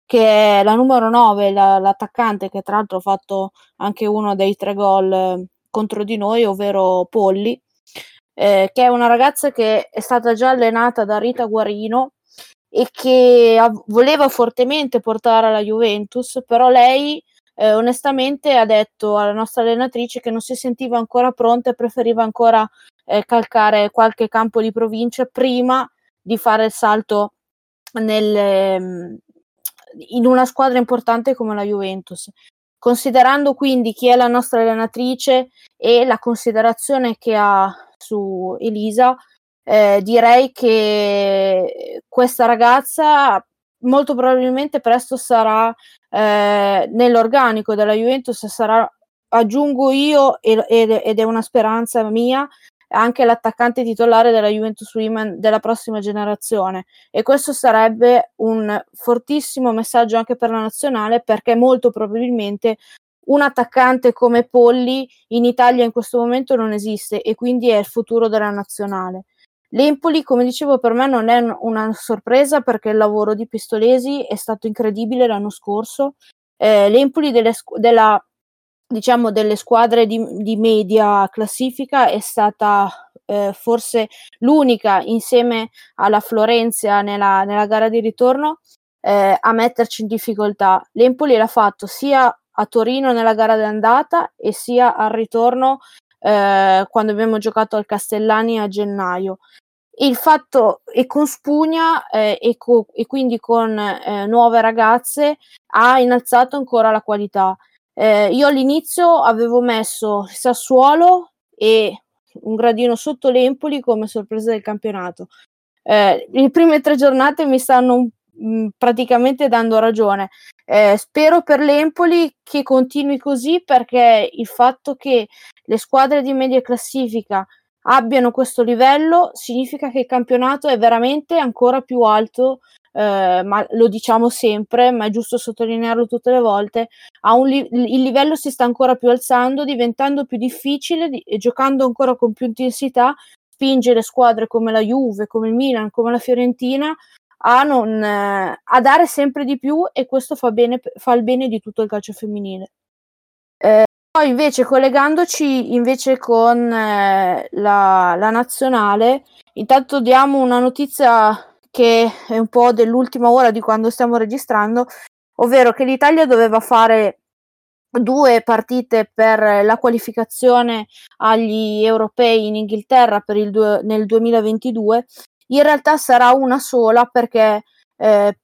che è la numero 9, la, l'attaccante che tra l'altro ha fatto anche uno dei tre gol eh, contro di noi, ovvero Polli, eh, che è una ragazza che è stata già allenata da Rita Guarino e che voleva fortemente portare alla Juventus, però lei eh, onestamente ha detto alla nostra allenatrice che non si sentiva ancora pronta e preferiva ancora eh, calcare qualche campo di provincia prima di fare il salto nel, ehm, in una squadra importante come la Juventus. Considerando quindi chi è la nostra allenatrice e la considerazione che ha su Elisa, eh, direi che questa ragazza molto probabilmente presto sarà eh, nell'organico della Juventus, sarà, aggiungo io, ed, ed è una speranza mia, anche l'attaccante titolare della Juventus Women della prossima generazione e questo sarebbe un fortissimo messaggio anche per la nazionale perché molto probabilmente un attaccante come Polli in Italia in questo momento non esiste e quindi è il futuro della nazionale. L'Empoli, come dicevo, per me non è una sorpresa perché il lavoro di Pistolesi è stato incredibile l'anno scorso. Eh, L'Empoli delle, della diciamo delle squadre di, di media classifica è stata eh, forse l'unica insieme alla Florenza nella, nella gara di ritorno eh, a metterci in difficoltà. L'Empoli l'ha fatto sia a Torino nella gara d'andata e sia al ritorno eh, quando abbiamo giocato al Castellani a gennaio. Il fatto e con spugna eh, e, co- e, quindi con eh, nuove ragazze ha innalzato ancora la qualità. Eh, io all'inizio avevo messo Sassuolo e un gradino sotto l'Empoli come sorpresa del campionato. Eh, le prime tre giornate mi stanno mh, mm, praticamente dando ragione. Eh, spero per l'Empoli che continui così perché il fatto che le squadre di media classifica abbiano questo livello significa che il campionato è veramente ancora più alto, eh, ma lo diciamo sempre, ma è giusto sottolinearlo tutte le volte, li- il livello si sta ancora più alzando, diventando più difficile di- e giocando ancora con più intensità, spinge le squadre come la Juve, come il Milan, come la Fiorentina a, non, eh, a dare sempre di più e questo fa, bene, fa il bene di tutto il calcio femminile. Poi invece collegandoci invece con eh, la, la, nazionale, intanto diamo una notizia che è un po' dell'ultima ora di quando stiamo registrando, ovvero che l'Italia doveva fare due partite per la qualificazione agli europei in Inghilterra due, nel 2022, in realtà sarà una sola perché eh,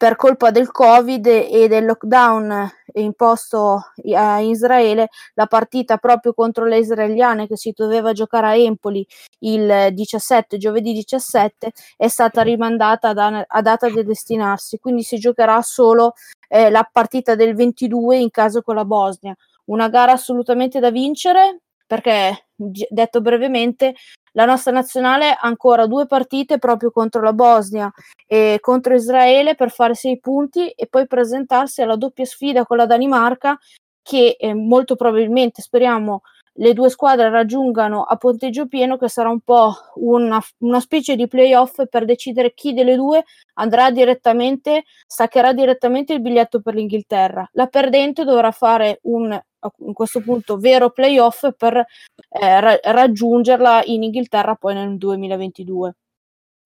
per colpa del Covid e del lockdown imposto a Israele, la partita proprio contro le israeliane che si doveva giocare a Empoli il 17, giovedì 17, è stata rimandata da, a data di destinarsi, quindi si giocherà solo eh, la partita del 22 in caso con la Bosnia. Una gara assolutamente da vincere perché, detto brevemente, la nostra nazionale ha ancora due partite proprio contro la Bosnia e contro Israele per fare sei punti e poi presentarsi alla doppia sfida con la Danimarca che eh, molto probabilmente speriamo le due squadre raggiungano a punteggio pieno che sarà un po' una, una specie di playoff per decidere chi delle due andrà direttamente, staccherà direttamente il biglietto per l'Inghilterra. La perdente dovrà fare un in questo punto vero playoff per eh, ra- raggiungerla in Inghilterra poi nel 2022.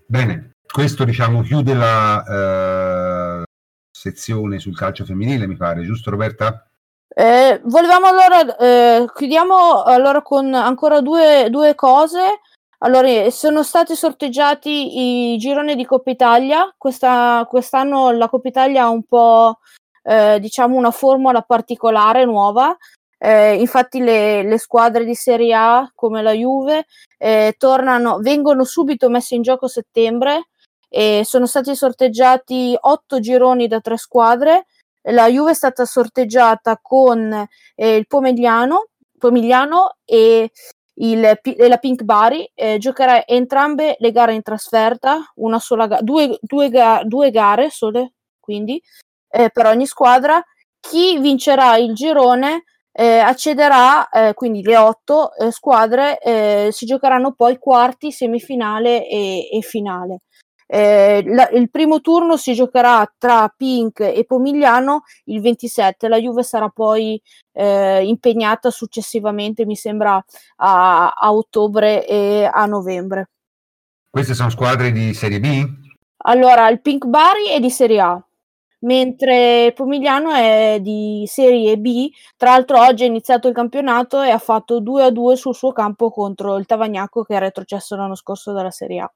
Bene, questo diciamo chiude la eh, sezione sul calcio femminile, mi pare, giusto Roberta? Eh, volevamo allora, eh, chiudiamo allora con ancora due, due cose. Allora, sono stati sorteggiati i gironi di Coppa Italia. Questa, quest'anno la Coppa Italia ha un po' eh, diciamo una formula particolare, nuova. Eh, infatti le, le, squadre di Serie A come la Juve eh, tornano, vengono subito messe in gioco a settembre e sono stati sorteggiati otto gironi da tre squadre. La Juve è stata sorteggiata con eh, il Pomigliano, Pomigliano e il, la Pink Bari eh, giocherà entrambe le gare in trasferta, una sola ga- due, due, ga- due gare sole, quindi eh, per ogni squadra. Chi vincerà il girone eh, accederà, eh, quindi le otto eh, squadre eh, si giocheranno poi quarti, semifinale e, e finale. Eh, la, il primo turno si giocherà tra Pink e Pomigliano il 27, la Juve sarà poi impegnata successivamente, mi sembra, a, a, ottobre e a novembre. Queste sono squadre di Serie B? Allora, il Pink Bari è di Serie A, mentre Pomigliano è di Serie B. Tra l'altro oggi è iniziato il campionato e ha fatto 2 a 2 sul suo campo contro il Tavagnacco che è retrocesso l'anno scorso dalla Serie A.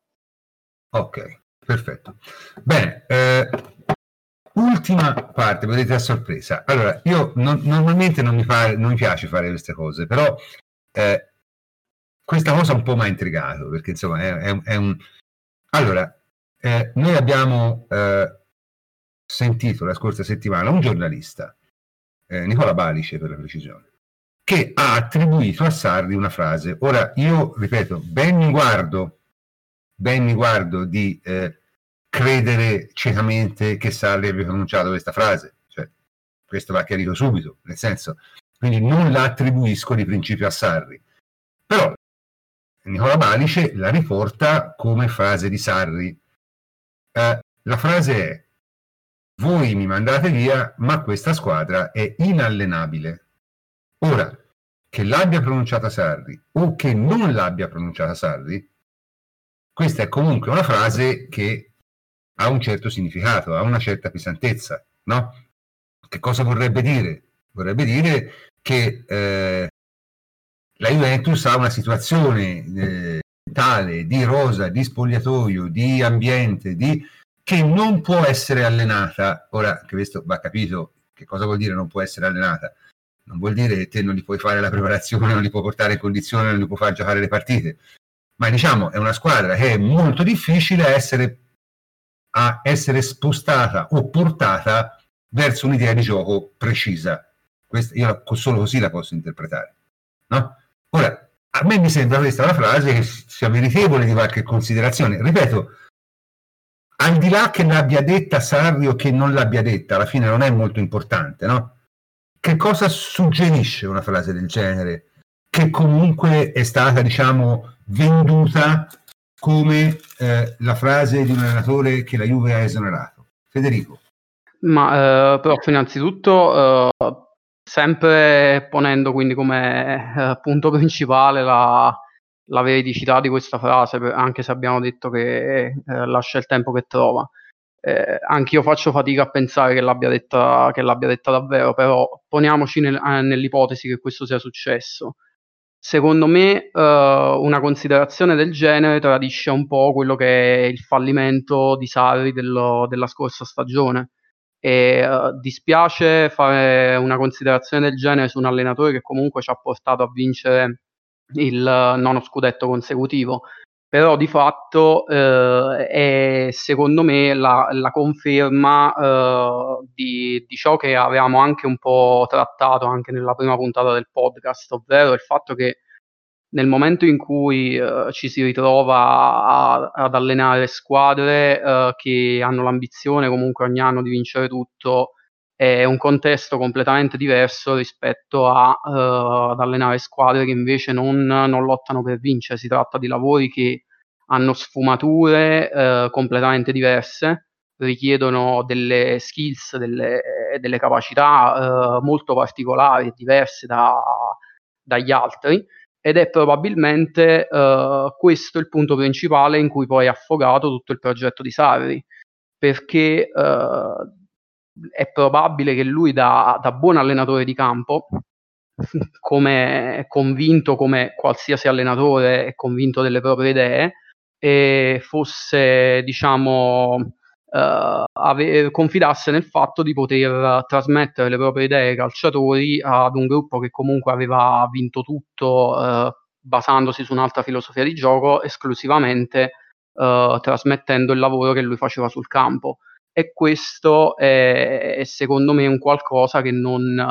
Ok, perfetto. Bene, eh, ultima parte, vedete a sorpresa. Allora, io non, normalmente non mi, fa, non mi, piace fare queste cose, però eh, questa cosa un po' mi ha intrigato, perché insomma è, è, è un... Allora, eh, noi abbiamo eh, sentito la scorsa settimana un giornalista, eh, Nicola Balice per la precisione, che ha attribuito a Sarri una frase. Ora io ripeto, ben mi guardo, ben mi guardo di eh, credere ciecamente che Sarri abbia pronunciato questa frase. Cioè, questo va chiarito subito, nel senso, quindi non la attribuisco di principio a Sarri. Però Nicola Balice la riporta come frase di Sarri. Eh, la frase è voi mi mandate via, ma questa squadra è inallenabile. Ora, che l'abbia pronunciata Sarri o che non l'abbia pronunciata Sarri, questa è comunque una frase che ha un certo significato, ha una certa pesantezza, no? Che cosa vorrebbe dire? Vorrebbe dire che eh, la Juventus ha una situazione eh, tale di rosa, di spogliatoio, di ambiente, di... che non può essere allenata. Ora, che questo va capito che cosa vuol dire non può essere allenata. Non vuol dire che te non gli puoi fare la preparazione, non li puoi portare in condizione, non li puoi far giocare le partite. Ma diciamo, è una squadra che è molto difficile essere, a essere spostata o portata verso un'idea di gioco precisa. Questa, io solo così la posso interpretare. No? Ora, a me mi sembra questa una frase che sia meritevole di qualche considerazione. Ripeto, al di là che l'abbia detta Sarri o che non l'abbia detta, alla fine non è molto importante, no? Che cosa suggerisce una frase del genere? Che comunque è stata, diciamo, venduta come eh, la frase di un allenatore che la Juve ha esonerato. Federico. Ma eh, prof, innanzitutto, eh, sempre ponendo quindi come eh, punto principale la, la, veridicità di questa frase, anche se abbiamo detto che eh, lascia il tempo che trova. Eh, anche io faccio fatica a pensare che l'abbia detta, che l'abbia detta davvero, però poniamoci nel, eh, nell'ipotesi che questo sia successo. Secondo me uh, una considerazione del genere tradisce un po' quello che è il fallimento di Sarri dello, della scorsa stagione e uh, dispiace fare una considerazione del genere su un allenatore che comunque ci ha portato a vincere il nono scudetto consecutivo. Però di fatto eh, è secondo me la, la conferma eh, di, di, ciò che avevamo anche un po' trattato anche nella prima puntata del podcast, ovvero il fatto che nel momento in cui eh, ci si ritrova a, ad allenare squadre eh, che hanno l'ambizione comunque ogni anno di vincere tutto, è un contesto completamente diverso rispetto a, uh, ad allenare squadre che invece non, non, lottano per vincere. Si tratta di lavori che hanno sfumature uh, completamente diverse, richiedono delle skills, delle, delle capacità uh, molto particolari e diverse da, dagli altri ed è probabilmente questo il punto principale in cui poi è affogato tutto il progetto di Sarri, perché uh, è probabile che lui da, da buon allenatore di campo, come convinto come qualsiasi allenatore è convinto delle proprie idee, e fosse diciamo Uh, ave- confidasse nel fatto di poter trasmettere le proprie idee ai calciatori ad un gruppo che comunque aveva vinto tutto uh, basandosi su un'altra filosofia di gioco esclusivamente uh, trasmettendo il lavoro che lui faceva sul campo e questo è, è secondo me un qualcosa che non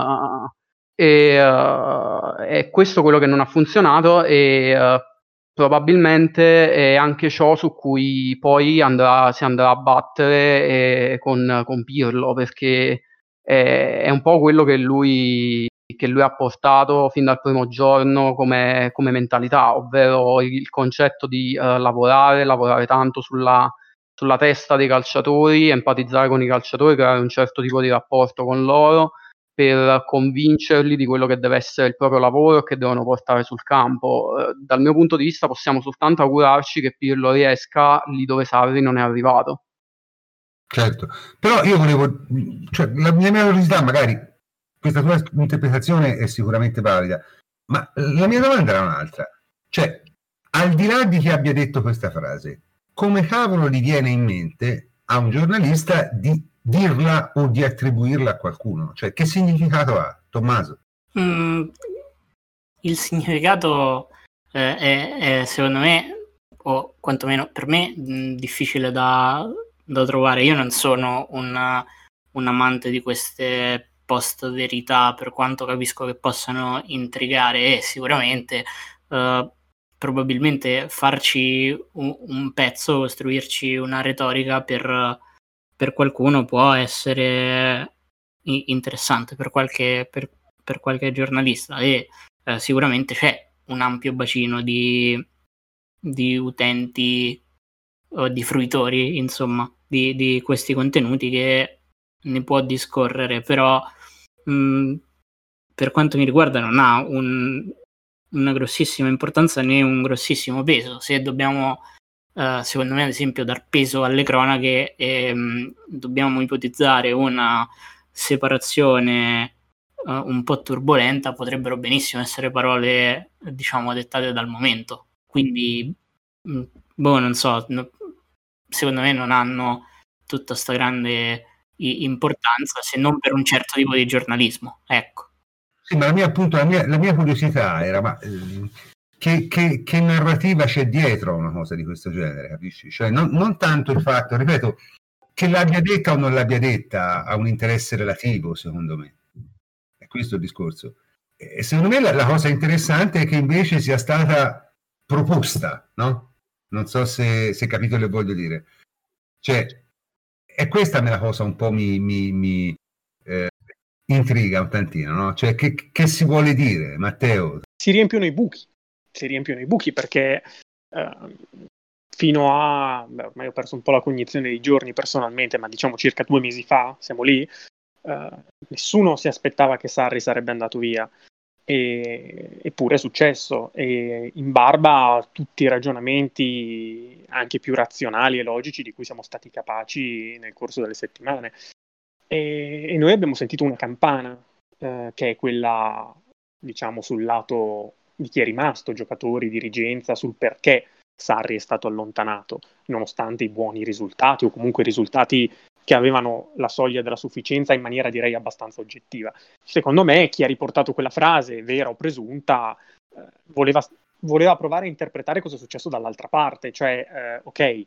è, è questo quello che non ha funzionato e probabilmente è anche ciò su cui poi andrà, si andrà a battere eh, con, con, Pirlo, perché è, è, un po' quello che lui, che lui, ha portato fin dal primo giorno come, come mentalità, ovvero il, il concetto di uh, lavorare, lavorare tanto sulla, sulla testa dei calciatori, empatizzare con i calciatori, creare un certo tipo di rapporto con loro per convincerli di quello che deve essere il proprio lavoro e che devono portare sul campo. Eh, dal mio punto di vista possiamo soltanto augurarci che Pirlo riesca lì dove Sarri non è arrivato. Certo, però io volevo, cioè, la mia curiosità magari, questa tua interpretazione è sicuramente valida, ma la mia domanda era un'altra, cioè, al di là di chi abbia detto questa frase, come cavolo gli viene in mente a un giornalista di dirla o di attribuirla a qualcuno? Cioè, che significato ha, Tommaso? Mm, il significato eh, è, è, secondo me, o quantomeno per me, mh, mm, difficile da, da, trovare. Io non sono una, un amante di queste post verità, per quanto capisco che possano intrigare e sicuramente eh, probabilmente farci un, un, pezzo, costruirci una retorica per per qualcuno può essere interessante per qualche, per, per qualche giornalista e eh, sicuramente c'è un ampio bacino di, di utenti o di fruitori, insomma, di, di, questi contenuti che ne può discorrere, però mh, per quanto mi riguarda non ha un, una grossissima importanza né un grossissimo peso. Se dobbiamo Uh, secondo me, ad esempio, dar peso alle cronache e um, dobbiamo ipotizzare una separazione uh, un po' turbolenta, potrebbero benissimo essere parole, diciamo, dettate dal momento. Quindi mm, boh, non so, no, secondo me non hanno tutta questa grande importanza se non per un certo tipo di giornalismo, ecco. Sì, ma la mia, appunto, la mia, la mia curiosità era, ma eh, che, che, che, narrativa c'è dietro a una cosa di questo genere, capisci? Cioè, non, non tanto il fatto, ripeto, che l'abbia detta o non l'abbia detta ha un interesse relativo, secondo me. È questo il discorso. E secondo me la, la cosa interessante è che invece sia stata proposta, no? Non so se, se capito che voglio dire. Cioè, è questa la cosa un po' mi, mi, mi eh, intriga un tantino, no? Cioè, che, che, si vuole dire, Matteo? Si riempiono i buchi, si riempiono i buchi perché eh, fino a, beh, ormai ho perso un po' la cognizione dei giorni personalmente, ma diciamo circa due mesi fa, siamo lì, eh, nessuno si aspettava che Sarri sarebbe andato via. E, eppure è successo, e in barba a tutti i ragionamenti anche più razionali e logici di cui siamo stati capaci nel corso delle settimane. E, e noi abbiamo sentito una campana, eh, che è quella, diciamo, sul lato di chi è rimasto, giocatori, dirigenza, sul perché Sarri è stato allontanato, nonostante i buoni risultati o comunque risultati che avevano la soglia della sufficienza in maniera direi abbastanza oggettiva. Secondo me chi ha riportato quella frase, vera o presunta, eh, voleva, voleva, provare a interpretare cosa è successo dall'altra parte, cioè eh, ok,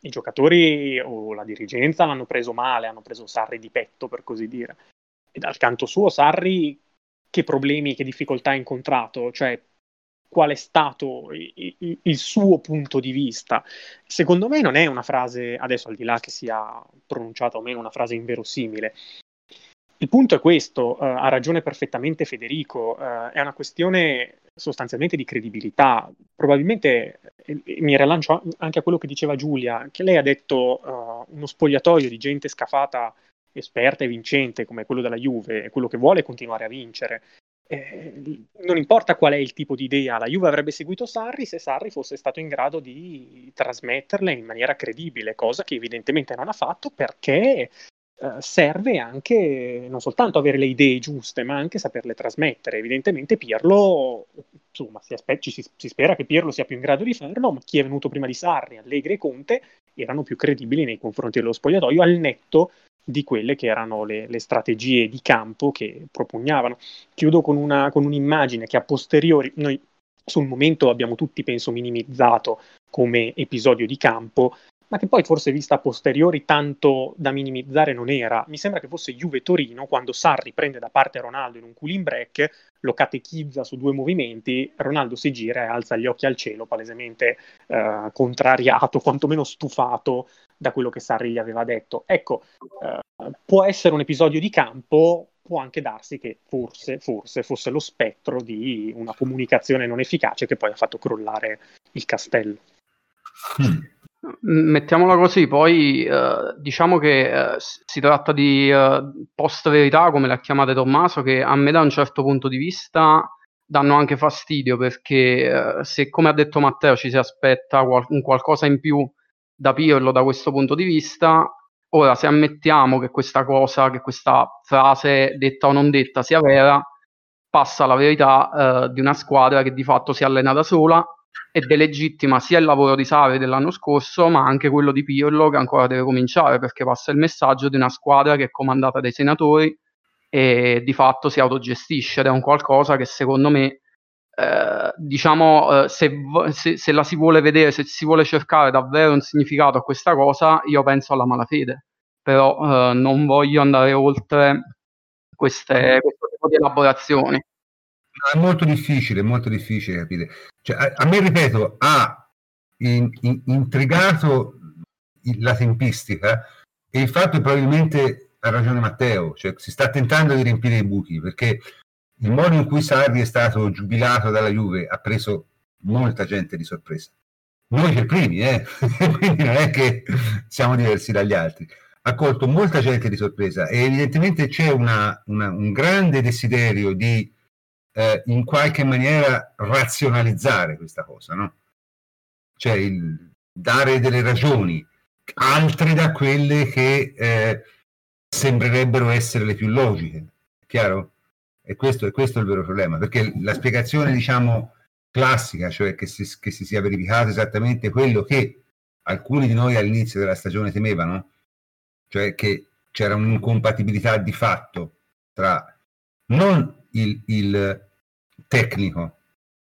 i giocatori o la dirigenza l'hanno preso male, hanno preso Sarri di petto, per così dire. E dal canto suo, Sarri che problemi, che difficoltà ha incontrato? Cioè, qual è stato il, il, suo punto di vista? Secondo me non è una frase, adesso al di là che sia pronunciata o meno, una frase inverosimile. Il punto è questo, uh, ha ragione perfettamente Federico, uh, è una questione sostanzialmente di credibilità. Probabilmente eh, mi rilancio anche a quello che diceva Giulia, che lei ha detto uh, uno spogliatoio di gente scafata, esperta e vincente come quello della Juve, quello che vuole continuare a vincere. Eh, non importa qual è il tipo di idea, la Juve avrebbe seguito Sarri se Sarri fosse stato in grado di trasmetterla in maniera credibile, cosa che evidentemente non ha fatto perché Uh, serve anche non soltanto avere le idee giuste, ma anche saperle trasmettere. Evidentemente Pirlo, insomma, si, aspe- ci, si, si, spera che Pirlo sia più in grado di farlo, ma chi è venuto prima di Sarri, Allegri e Conte erano più credibili nei confronti dello spogliatoio, al netto di quelle che erano le, le strategie di campo che propugnavano. Chiudo con, una, con un'immagine che a posteriori, noi sul momento abbiamo tutti, penso, minimizzato come episodio di campo, ma che poi forse vista a posteriori tanto da minimizzare non era. Mi sembra che fosse Juve Torino quando Sarri prende da parte Ronaldo in un cooling break, lo catechizza su due movimenti, Ronaldo si gira e alza gli occhi al cielo, palesemente eh, contrariato, quantomeno stufato da quello che Sarri gli aveva detto. Ecco, eh, può essere un episodio di campo, può anche darsi che forse, forse fosse lo spettro di una comunicazione non efficace che poi ha fatto crollare il castello. Mm. Mettiamola così, poi eh, diciamo che eh, si tratta di eh, post-verità, come la chiamate Tommaso, che a me da un certo punto di vista danno anche fastidio perché eh, se, come ha detto Matteo, ci si aspetta qual- un qualcosa in più da Pirlo da questo punto di vista, ora se ammettiamo che questa cosa, che questa frase detta o non detta sia vera, passa la verità eh, di una squadra che di fatto si allena da sola e delegittima sia il lavoro di Save dell'anno scorso, ma anche quello di Pirlo che ancora deve cominciare, perché passa il messaggio di una squadra che è comandata dai senatori e di fatto si autogestisce ed è un qualcosa che secondo me eh, diciamo eh, se, se, se, la si vuole vedere se si vuole cercare davvero un significato a questa cosa io penso alla malafede però eh, non voglio andare oltre queste, questo tipo di elaborazioni è molto difficile, molto difficile capire. Cioè, a, a, me, ripeto, ha in, in, intrigato la tempistica e il fatto che probabilmente ha ragione Matteo, cioè si sta tentando di riempire i buchi perché il modo in cui Sarri è stato giubilato dalla Juve ha preso molta gente di sorpresa. Noi per primi, eh? quindi non è che siamo diversi dagli altri. Ha colto molta gente di sorpresa e evidentemente c'è una, una, un grande desiderio di eh, in qualche maniera razionalizzare questa cosa, no? Cioè il, dare delle ragioni altre da quelle che eh, sembrerebbero essere le più logiche, chiaro? E questo, e questo è il vero problema, perché la spiegazione, diciamo, classica, cioè che si, che si sia verificato esattamente quello che alcuni di noi all'inizio della stagione temevano, cioè che c'era un'incompatibilità di fatto tra non il, il tecnico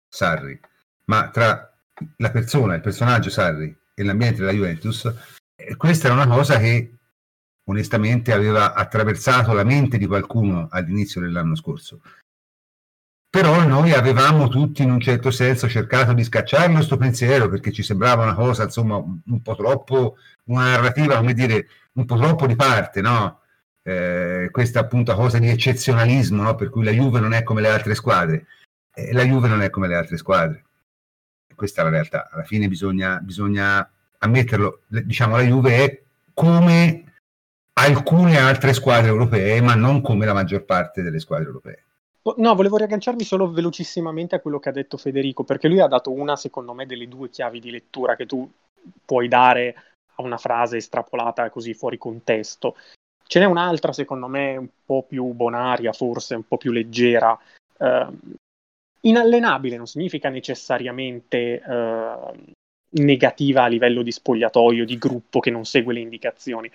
Sarri, ma tra la persona, il personaggio Sarri e l'ambiente della Juventus, e questa era una cosa che onestamente aveva attraversato la mente di qualcuno all'inizio dell'anno scorso. Però noi avevamo tutti in un certo senso cercato di scacciarlo questo pensiero perché ci sembrava una cosa, insomma, un po' troppo, una narrativa, come dire, un po' troppo di parte, no? Eh, questa appunto cosa di eccezionalismo, no? per cui la Juve non è come le altre squadre. Eh, la Juve non è come le altre squadre. Questa è la realtà. Alla fine bisogna, bisogna ammetterlo. Diciamo, la Juve è come alcune altre squadre europee, ma non come la maggior parte delle squadre europee. No, volevo riagganciarmi solo velocissimamente a quello che ha detto Federico, perché lui ha dato una, secondo me, delle due chiavi di lettura che tu puoi dare a una frase estrapolata così fuori contesto. Ce n'è un'altra, secondo me, un po' più bonaria, forse un po' più leggera. Uh, inallenabile non significa necessariamente uh, negativa a livello di spogliatoio, di gruppo che non segue le indicazioni.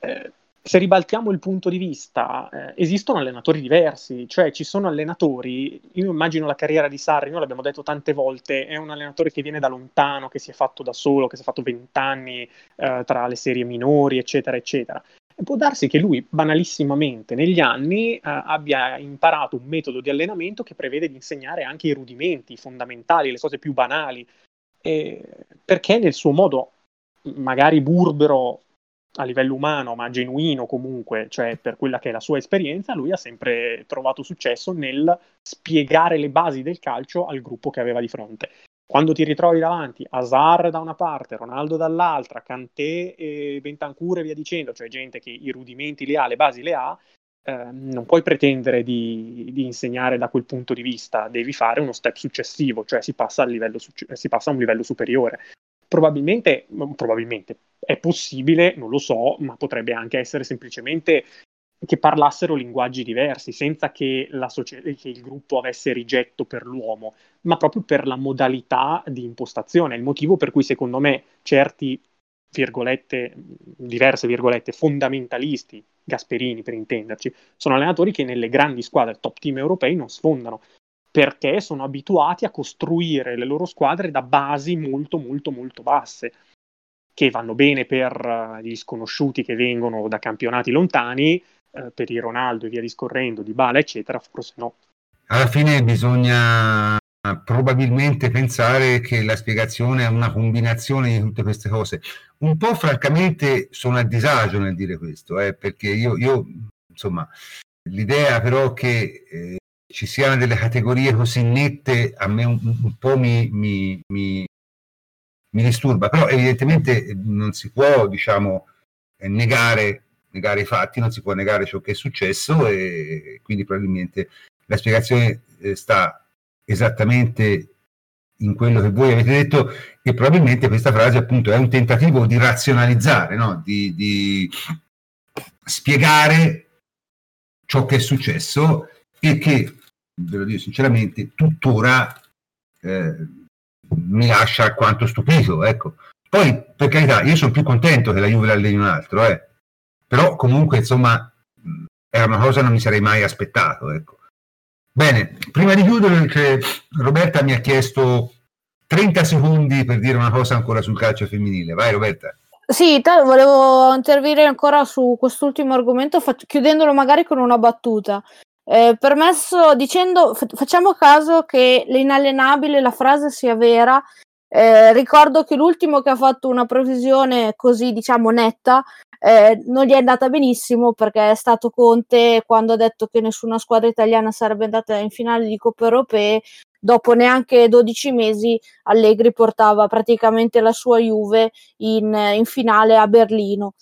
Eh, se ribaltiamo il punto di vista, eh, esistono allenatori diversi, cioè ci sono allenatori, io immagino la carriera di Sarri, noi l'abbiamo detto tante volte, è un allenatore che viene da lontano, che si è fatto da solo, che si è fatto vent'anni eh, tra le serie minori, eccetera, eccetera. Può darsi che lui, banalissimamente, negli anni eh, abbia imparato un metodo di allenamento che prevede di insegnare anche i rudimenti, fondamentali, le cose più banali, perché nel suo modo magari burbero a livello umano, ma genuino comunque, cioè per quella che è la sua esperienza, lui ha sempre trovato successo nel spiegare le basi del calcio al gruppo che aveva di fronte. Quando ti ritrovi davanti Hazard da una parte, Ronaldo dall'altra, Kanté e Bentancur e via dicendo, cioè gente che i rudimenti li ha, le basi le ha, eh, non puoi pretendere di, di, insegnare da quel punto di vista, devi fare uno step successivo, cioè si passa, livello, si passa a un livello superiore. Probabilmente, probabilmente è possibile, non lo so, ma potrebbe anche essere semplicemente che parlassero linguaggi diversi, senza che, socia- che, il gruppo avesse rigetto per l'uomo, ma proprio per la modalità di impostazione. Il motivo per cui, secondo me, certi virgolette, diverse virgolette, fondamentalisti, Gasperini per intenderci, sono allenatori che nelle grandi squadre top team europei non sfondano perché sono abituati a costruire le loro squadre da basi molto molto molto basse che vanno bene per gli sconosciuti che vengono da campionati lontani, uh, per i Ronaldo e via discorrendo, di Bala, eccetera, forse no. Alla fine bisogna probabilmente pensare che la spiegazione è una combinazione di tutte queste cose. Un po' francamente sono a disagio nel dire questo, eh, perché io, io, insomma, l'idea però che eh, ci siano delle categorie così nette a me un, un po' mi, mi, mi, mi, disturba, però evidentemente non si può, diciamo, negare, negare i fatti, non si può negare ciò che è successo e quindi probabilmente la spiegazione eh, sta esattamente in quello che voi avete detto e probabilmente questa frase appunto è un tentativo di razionalizzare, no? di, di spiegare ciò che è successo e che ve lo dico sinceramente, tuttora eh, mi lascia alquanto stupito. Ecco. Poi, per carità, io sono più contento che la Juve la alleni un altro, eh. Però comunque, insomma, era una cosa che non mi sarei mai aspettato. Ecco. Bene, prima di chiudere, Roberta mi ha chiesto 30 secondi per dire una cosa ancora sul calcio femminile. Vai Roberta. Sì, t- volevo intervenire ancora su quest'ultimo argomento, fac- chiudendolo magari con una battuta. Eh, permesso dicendo, f- facciamo caso che l'inalienabile, la frase sia vera. Eh, ricordo che l'ultimo che ha fatto una previsione così, diciamo, netta, eh, non gli è andata benissimo perché è stato Conte quando ha detto che nessuna squadra italiana sarebbe andata in finale di Coppe Europee. Dopo neanche 12 mesi, Allegri portava praticamente la sua Juve in, in finale a Berlino.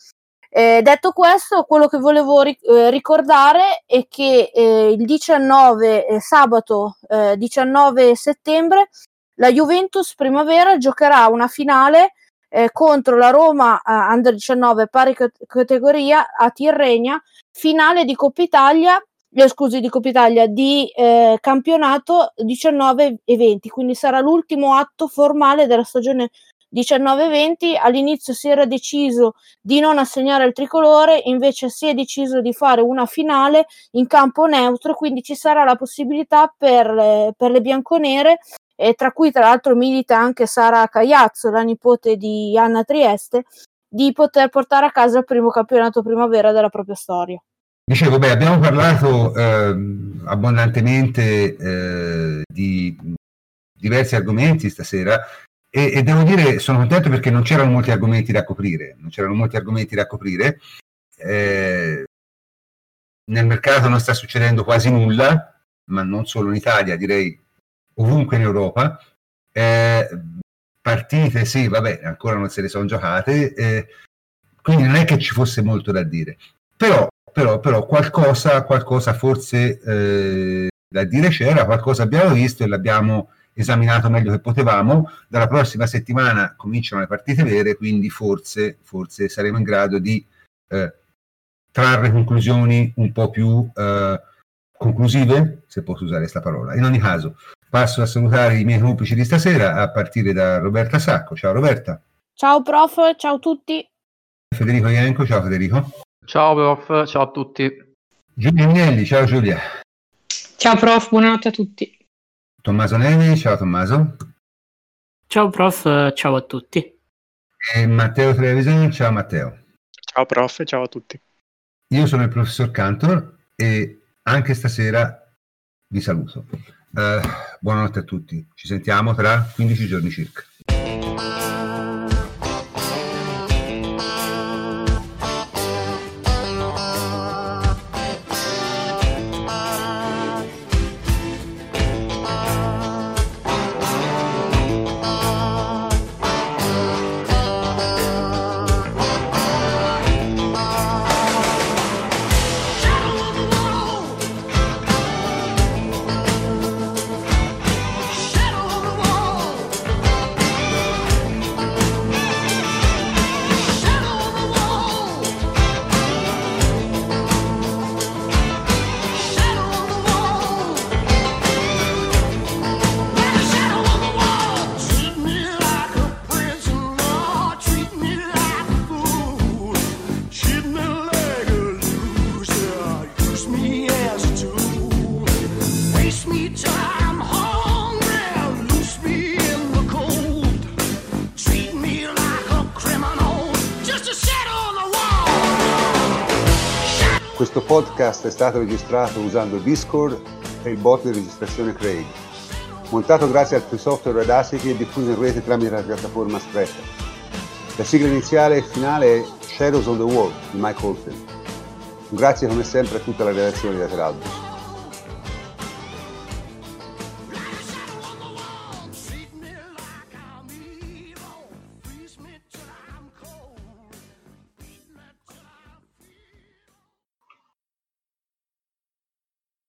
Eh, detto questo, quello che volevo ri- eh, ricordare è che eh, il 19 eh, sabato 19 eh, settembre la Juventus Primavera giocherà una finale eh, contro la Roma Under 19 pari categoria a Tirrenia, finale di Coppa Italia eh, scusi di Coppa Italia, di eh, campionato 19 e 20, quindi sarà l'ultimo atto formale della stagione 19-20. All'inizio si era deciso di non assegnare il tricolore, invece si è deciso di fare una finale in campo neutro, quindi ci sarà la possibilità per le, per le bianconere e tra cui tra l'altro milita anche Sara Cagliazzo, la nipote di Anna Trieste, di poter portare a casa il primo campionato primavera della propria storia. Dicevo, beh, abbiamo parlato eh, abbondantemente eh, di diversi argomenti stasera e, e, devo dire sono contento perché non c'erano molti argomenti da coprire, non c'erano molti argomenti da coprire. Eh, nel mercato non sta succedendo quasi nulla, ma non solo in Italia, direi ovunque in Europa. Eh, partite, sì, vabbè, ancora non se le sono giocate, eh, quindi non è che ci fosse molto da dire. Però, però, però qualcosa, qualcosa forse eh, da dire c'era, qualcosa abbiamo visto e l'abbiamo esaminato meglio che potevamo. Dalla prossima settimana cominciano le partite vere, quindi forse, forse saremo in grado di eh, trarre conclusioni un po' più eh, conclusive, se posso usare questa parola. In ogni caso, passo a salutare i miei complici di stasera, a partire da Roberta Sacco. Ciao Roberta. Ciao prof, ciao a tutti. Federico Ienco, ciao Federico. Ciao prof, ciao a tutti. Giulia Mignelli, ciao Giulia. Ciao prof, buonanotte a tutti. Tommaso Nevi, ciao Tommaso. Ciao prof, ciao a tutti. E Matteo Trevisan, ciao Matteo. Ciao prof, ciao a tutti. Io sono il professor Cantor e anche stasera vi saluto. Uh, buonanotte a tutti, ci sentiamo tra 15 giorni circa. Podcast è stato registrato usando Discord e il bot di registrazione Craig. Montato grazie al free software Audacity e diffuso in rete tramite la piattaforma Spreaker. La sigla iniziale e finale è Shadows on the Wall di Mike Oldfield. Un grazie come sempre a tutta la redazione di Lateralbus.